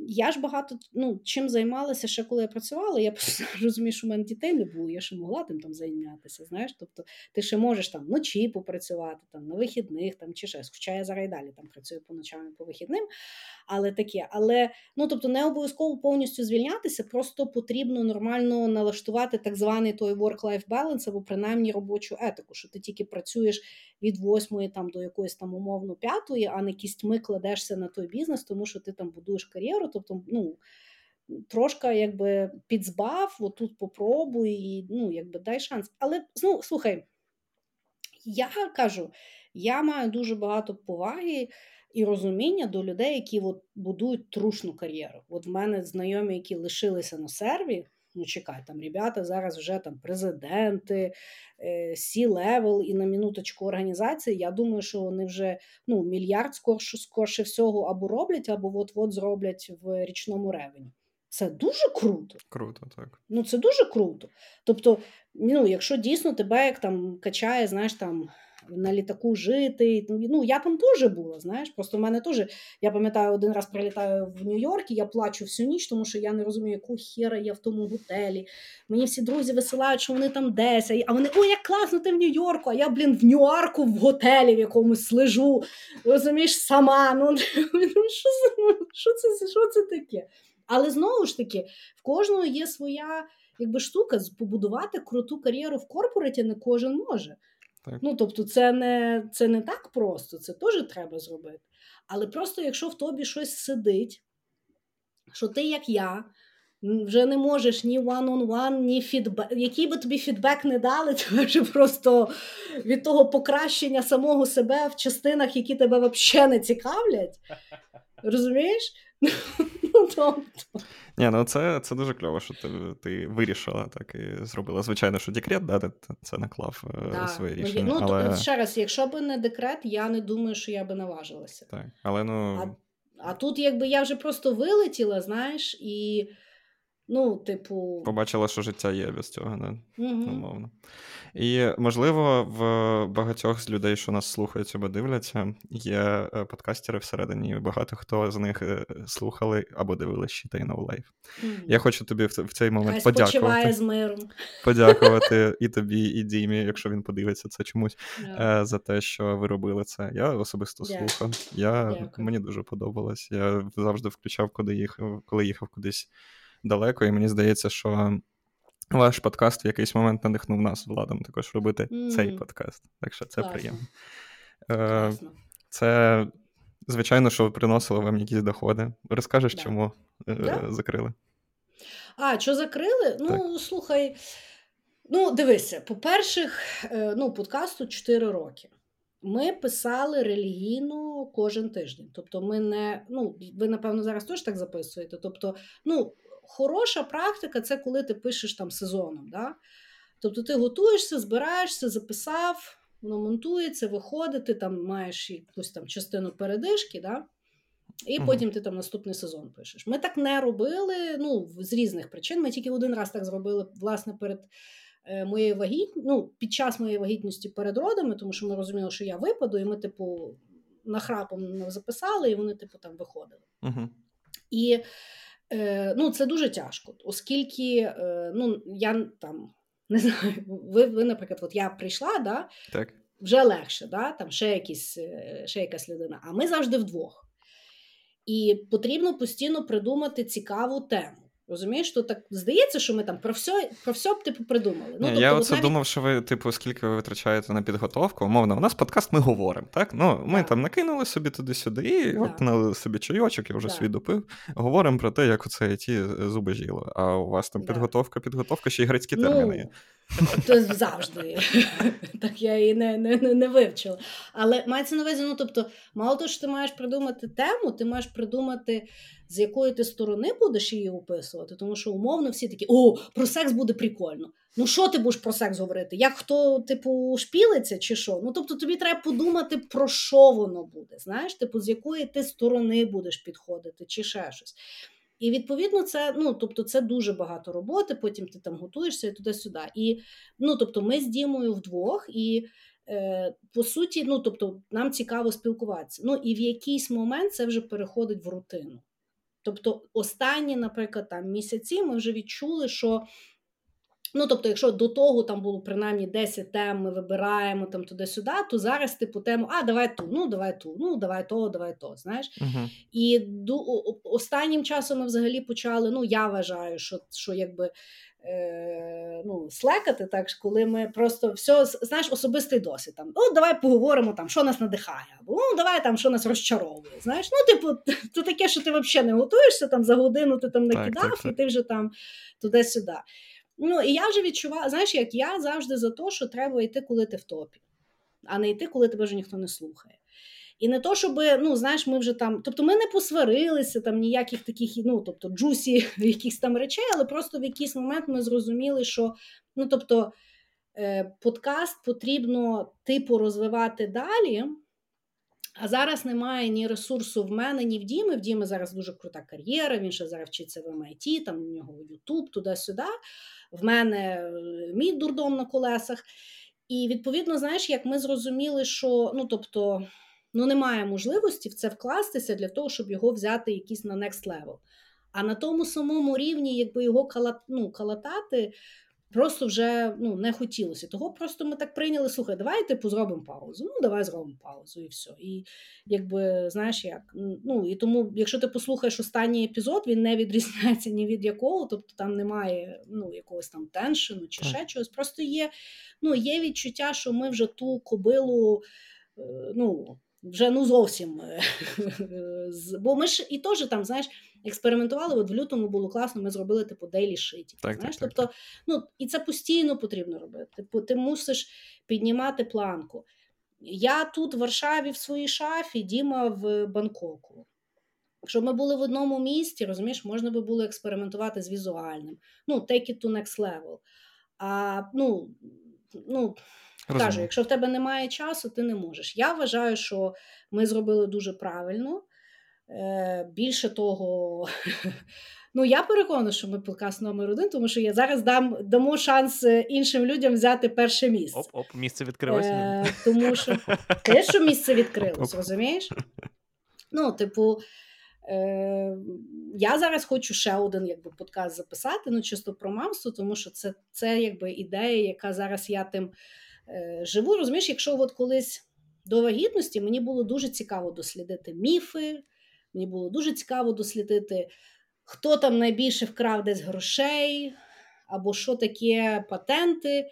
Я ж багато ну, чим займалася ще коли я працювала. Я просто розумію, що в мене дітей не було, я ще могла тим там зайнятися. Знаєш, тобто ти ще можеш там вночі попрацювати, там на вихідних там чи щось. Хоча я зараз і далі там працюю по ночам і по вихідним, але таке. Але ну тобто не обов'язково повністю звільнятися, просто потрібно нормально налаштувати так званий той work-life balance або принаймні робочу етику, що ти тільки працюєш від восьмої там до якоїсь там умовно п'ятої, а не кістьми кладешся на той бізнес, тому що ти там будуєш кар'єру. Тобто, ну трошки якби підзбав, отут попробуй і ну, якби дай шанс. Але ну, слухай, я кажу, я маю дуже багато поваги. І розуміння до людей, які от будують true шну кар'єру. От в мене знайомі, які лишилися на серві. Ну, чекай, там ребята зараз вже там президенти, C-level і на минуточку організації. Я думаю, що вони вже ну, мільярд скорше, скорше всього або роблять, або от-от зроблять в річному revenue. Це дуже круто. Круто, так. Ну, це дуже круто. Тобто, ну, якщо дійсно тебе як там качає, знаєш, там на літаку жити. Ну, я там теж була, знаєш. Просто в мене теж, я пам'ятаю, один раз прилітаю в Нью-Йорк, я плачу всю ніч, тому що я не розумію, яку хера я в тому готелі. Мені всі друзі висилають, що вони там десь. А вони, ой, як класно, ти в Нью-Йорку, а я, блін, в Нью-Арку в готелі в якомусь слежу. Розумієш, сама. Ну, що, що, це, що це таке? Але знову ж таки, в кожного є своя якби штука побудувати круту кар'єру в корпораті не кожен може. Так. Ну, тобто, це не це не так просто, це теж треба зробити. Але просто якщо в тобі щось сидить, що ти, як я, вже не можеш ні one-on-one, ні фідбек, який би тобі фідбек не дали, тебе вже просто від того покращення самого себе в частинах, які тебе взагалі не цікавлять. Розумієш? Ну, тобто. Ні, ну це це дуже кльово, що ти ти вирішила так і зробила. Звичайно, що декрет, да, це наклав да. своє рішення. Ну, але... Ще раз, якщо б не декрет, я не думаю, що я би наважилася. Так, але ну... А, а тут, якби я вже просто вилетіла, знаєш, і. Ну, типу... Побачила, що життя є без цього, не угу. умовно. І, можливо, в багатьох з людей, що нас слухають або дивляться, є подкастери всередині. Багато хто з них слухали або дивилися ще Life. Mm-hmm. Я хочу тобі в цей момент Хай подякувати. з миром. Подякувати і тобі, і Дімі, якщо він подивиться це чомусь, yeah. за те, що ви робили це. Я особисто yeah. слухав. Я. Мені дуже подобалось. Я завжди включав, коли їхав, коли їхав кудись далеко, і мені здається, що ваш подкаст в якийсь момент надихнув нас владом також робити mm. цей подкаст. Так що це Класно. приємно. Класно. Це, звичайно, що приносило вам якісь доходи. Розкажеш, да. чому да. закрили? А, що закрили? Ну, слухай, ну, дивися, по-перше, е, ну, подкасту 4 роки. Ми писали релігійно кожен тиждень. Тобто, ми не, ну, ви, напевно, зараз теж так записуєте. Тобто, ну, хороша практика це коли ти пишеш там сезоном. Да? Тобто, ти готуєшся, збираєшся, записав, воно монтується, виходить, ти там маєш якусь там частину передишки, да? і Мгм. потім ти там наступний сезон пишеш. Ми так не робили ну, з різних причин. Ми тільки один раз так зробили, власне, перед е, моєю вагітністю, ну, під час моєї вагітності перед родами, тому що ми розуміли, що я випаду, і ми, типу, нахрапом записали, і вони, типу, там виходили. Угу. І ну, це дуже тяжко, оскільки е, ну, я там не знаю, ви, ви наприклад, от я прийшла, да, Так. вже легше, да, там ще, якісь, е, ще якась людина, а ми завжди вдвох. І потрібно постійно придумати цікаву тему. Розумієш, то так здається, що ми там про все, про все б типу придумали. Ну, тобто, я оце навіть- думав, що ви, типу, скільки ви витрачаєте на підготовку. Умовно, у нас подкаст, ми говоримо, так? Ну, ми Так. там накинули собі туди-сюди, і Так. от на собі чайочок, я вже Так. свій допив. Говоримо про те, як оце ті зуби жіло. А у вас там підготовка, підготовка, ще й грецькі терміни є. То завжди. так я її не, не, не, не вивчила. Але мається на увазі, ну тобто, мало того, що ти маєш придумати тему, ти маєш придумати, з якої ти сторони будеш її описувати. Тому що умовно всі такі: о, про секс буде прикольно. Ну, що ти будеш про секс говорити? Як хто, типу, шпілиться чи що? Ну, тобто, тобі треба подумати, про що воно буде. Знаєш, типу, з якої ти сторони будеш підходити, чи ще щось. І відповідно, це ну тобто, це дуже багато роботи. Потім ти там готуєшся і туди-сюди. І ну тобто, ми з Дімою вдвох, і е, по суті, ну тобто, нам цікаво спілкуватися. Ну і в якийсь момент це вже переходить в рутину. Тобто, останні, наприклад, там місяці ми вже відчули, що. Ну, тобто, якщо до того там було принаймні 10 тем, ми вибираємо там туди-сюди, то зараз типу тему, а давай ту, ну давай ту, ну давай то, давай то. Знаєш, Угу. і ду, о- останнім часом ми взагалі почали. Ну, я вважаю, що, що якби е, ну, слекати, так коли ми просто все, знаєш, особистий досвід. Там, О, давай поговоримо, там, що нас надихає, або ну, давай там, що нас розчаровує. Знаєш, ну, типу, то таке, що ти взагалі не готуєшся, там за годину ти там Так, накидав, так, так. і ти вже там туди-сюди. Ну, і я вже відчувала, знаєш, як я завжди за те, що треба йти, коли ти в топі, а не йти, коли тебе вже ніхто не слухає. І не то, щоб, ну, знаєш, ми вже там, тобто ми не посварилися, там ніяких таких, ну, тобто, джусі якихось там речей, але просто в якийсь момент ми зрозуміли, що, ну, тобто, е, подкаст потрібно, типу, розвивати далі. А зараз немає ні ресурсу в мене, ні в Діми. В Діми зараз дуже крута кар'єра, він ще зараз вчиться в MIT, там у нього Ютуб, туди-сюди. В мене е, мій дурдом на колесах. І відповідно, знаєш, як ми зрозуміли, що ну, тобто, ну, немає можливості в це вкластися для того, щоб його взяти якийсь на next level. А на тому самому рівні, якби його кала, ну, калатати, просто вже ну, не хотілося. Того просто ми так прийняли, слухай, давай типу зробимо паузу. Ну, давай зробимо паузу і все. І якби знаєш як. Ну і тому, якщо ти послухаєш останній епізод, він не відрізняється ні від якого, тобто там немає ну, якогось там теншену чи Так. ще чогось. Просто є, ну, є відчуття, що ми вже ту кобилу, е, ну. Вже ну зовсім е, бо ми ж і теж там, знаєш, експериментували. От в лютому було класно, ми зробили типу дейлі шиті. Так, знаєш, так, так, тобто, ну і це постійно потрібно робити. Типу, ти мусиш піднімати планку. Я тут в Варшаві в своїй шафі, Діма в Бангкоку. Щоб ми були в одному місті, розумієш, можна би було експериментувати з візуальним. Ну, take it to next level. А ну, ну кажу, якщо в тебе немає часу, ти не можеш. Я вважаю, що ми зробили дуже правильно. Е, більше того, ну я переконана, що ми подкаст номер один, тому що я зараз дам дамо шанс е, іншим людям взяти перше місце. Оп-оп, місце відкрилося. Е, тому що те, що місце відкрилось, розумієш? Ну, типу, е, я зараз хочу ще один якби, подкаст записати, ну, чисто про мамство, тому що це, це якби ідея, яка зараз я тим е, живу. Розумієш, якщо от колись до вагітності мені було дуже цікаво дослідити міфи, мені було дуже цікаво дослідити, хто там найбільше вкрав десь грошей, або що таке патенти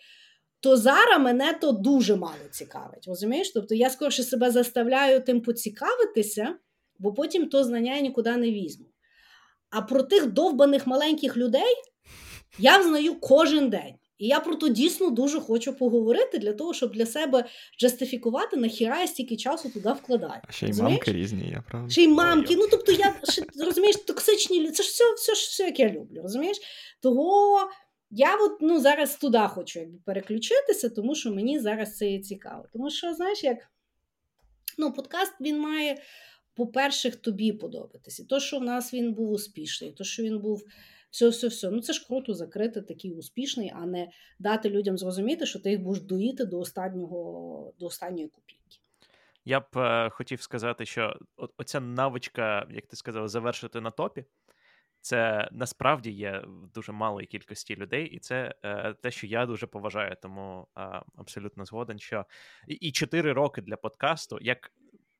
то зараз мене то дуже мало цікавить. Розумієш? Тобто я скоріше себе заставляю тим поцікавитися, бо потім то знання я нікуди не візьму. А про тих довбаних маленьких людей я знаю кожен день. І я про то дійсно дуже хочу поговорити для того, щоб для себе джастифікувати, нахіра я стільки часу туди вкладаю. А ще й Розумієш? мамки різні є, правда? Ще й мамки. Ну тобто, я ще, розумієш, токсичні люди. Це ж все, все, все, як я люблю, розумієш? Того я от, ну, зараз туди хочу якби, переключитися, тому що мені зараз це є цікаво. Тому що, знаєш, як ну, подкаст він має, по-перше, тобі подобатися. То, що в нас він був успішний, то, що він був. Все, все, все. Ну це ж круто закрити такий успішний, а не дати людям зрозуміти, що ти їх будеш доїти до останнього, до останньої копійки. Я б е, хотів сказати, що оця навичка, як ти сказав, завершити на топі, це насправді є в дуже малої кількості людей, і це е, те, що я дуже поважаю, тому е, абсолютно згоден, що і, 4 роки для подкасту, як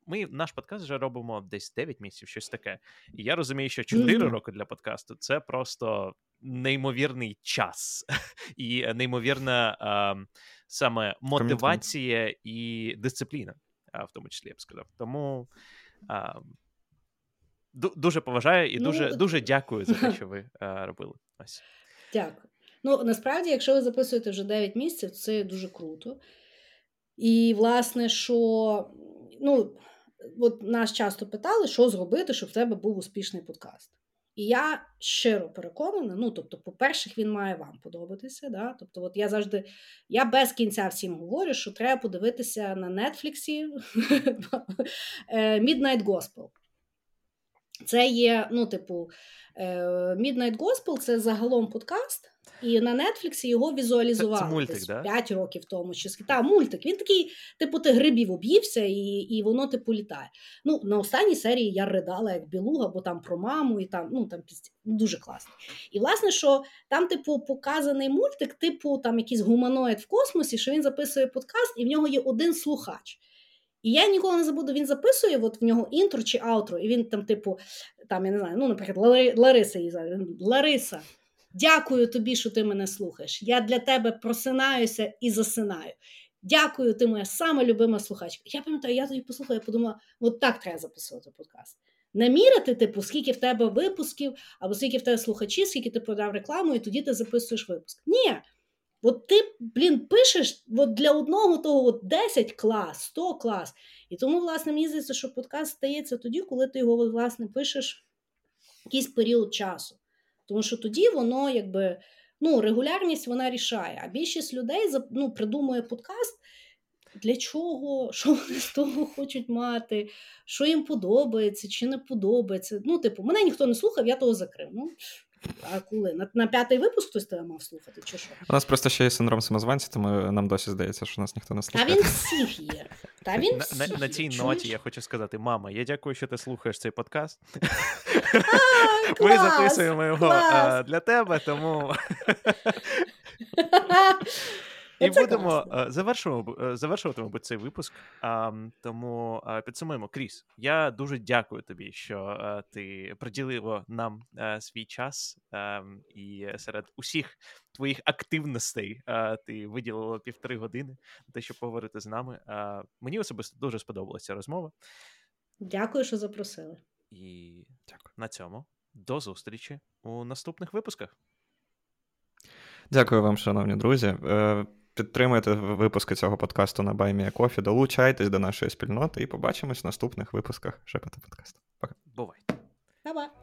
ми наш подкаст вже робимо десь 9 місяців, щось таке. І я розумію, що 4 Мгм. роки для подкасту це просто неймовірний час і неймовірна е, саме мотивація і дисципліна, а, в тому числі я б сказав. Тому а, дуже поважаю і Ну, дуже, от- дуже дякую за те, що ви а, робили. Ось. Дякую. Ну, насправді, якщо ви записуєте вже 9 місяців, це дуже круто. І, власне, що ну, от нас часто питали, що зробити, щоб в тебе був успішний подкаст. І я щиро переконана, ну, тобто, по-перше, він має вам подобатися. Да? Тобто, от я завжди, я без кінця всім говорю, що треба подивитися на Нетфліксі е, Midnight Gospel. Це є, ну, типу, е, Midnight Gospel це загалом подкаст, і на Нетфліксі його візуалізували Це- це мультик, десь да? 5 років тому. Чи. Та, мультик. Він такий, типу, ти грибів об'ївся, і, і воно типу літає. Ну, на останній серії я ридала як білуга, бо там про маму, і там, ну, там дуже класно. І власне, що там, типу, показаний мультик, типу, там якийсь гуманоїд в космосі, що він записує подкаст, і в нього є один слухач. І я ніколи не забуду, він записує от в нього інтро чи аутро, і він там, типу, там, я не знаю, ну, наприклад, Лари- Лариса її. Лариса, дякую тобі, що ти мене слухаєш. Я для тебе просинаюся і засинаю. Дякую, ти моя сама любима слухачка. Я пам'ятаю, я тоді послухала, я подумала, от так треба записувати подкаст. Не міряти, типу, скільки в тебе випусків, або скільки в тебе слухачів, скільки ти продав рекламу, і тоді ти записуєш випуск. Ні. От ти, блін, пишеш от для одного того от 10 клас, 100 клас. І тому, власне, мені здається, що подкаст стається тоді, коли ти його, власне, пишеш якийсь період часу. Тому що тоді воно якби ну, регулярність вона рішає. А більшість людей ну, придумує подкаст. Для чого, що вони з того хочуть мати, що їм подобається чи не подобається. Ну, типу, мене ніхто не слухав, я того закрив. Ну, а коли? На, на п'ятий випуск хтось тебе мав слухати, чи що? У нас просто ще є синдром самозванця, тому нам досі здається, що нас ніхто не Та слухає. він всіх є. Та він На, всіх на, на є. цій Чуєш? ноті я хочу сказати: мама, я дякую, що ти слухаєш цей подкаст. А, Ми клас, записуємо його клас. а, для тебе, тому І Оце будемо е, завершуємо, е, завершувати, мабуть, цей випуск. А, тому е, підсумуємо. Кріс, я дуже дякую тобі, що ти приділила нам свій час. е, і серед усіх твоїх активностей ти виділила півтори години на те, щоб поговорити з нами. Мені особисто дуже сподобалася розмова. Дякую, що запросили. І Дякую. на цьому до зустрічі у наступних випусках. Дякую вам, шановні друзі. Е, Підтримуйте випуски цього подкасту на BuyMeACoffee, долучайтесь до нашої спільноти і побачимось в наступних випусках Шепота подкасту. Пока. Бувай! Па-па.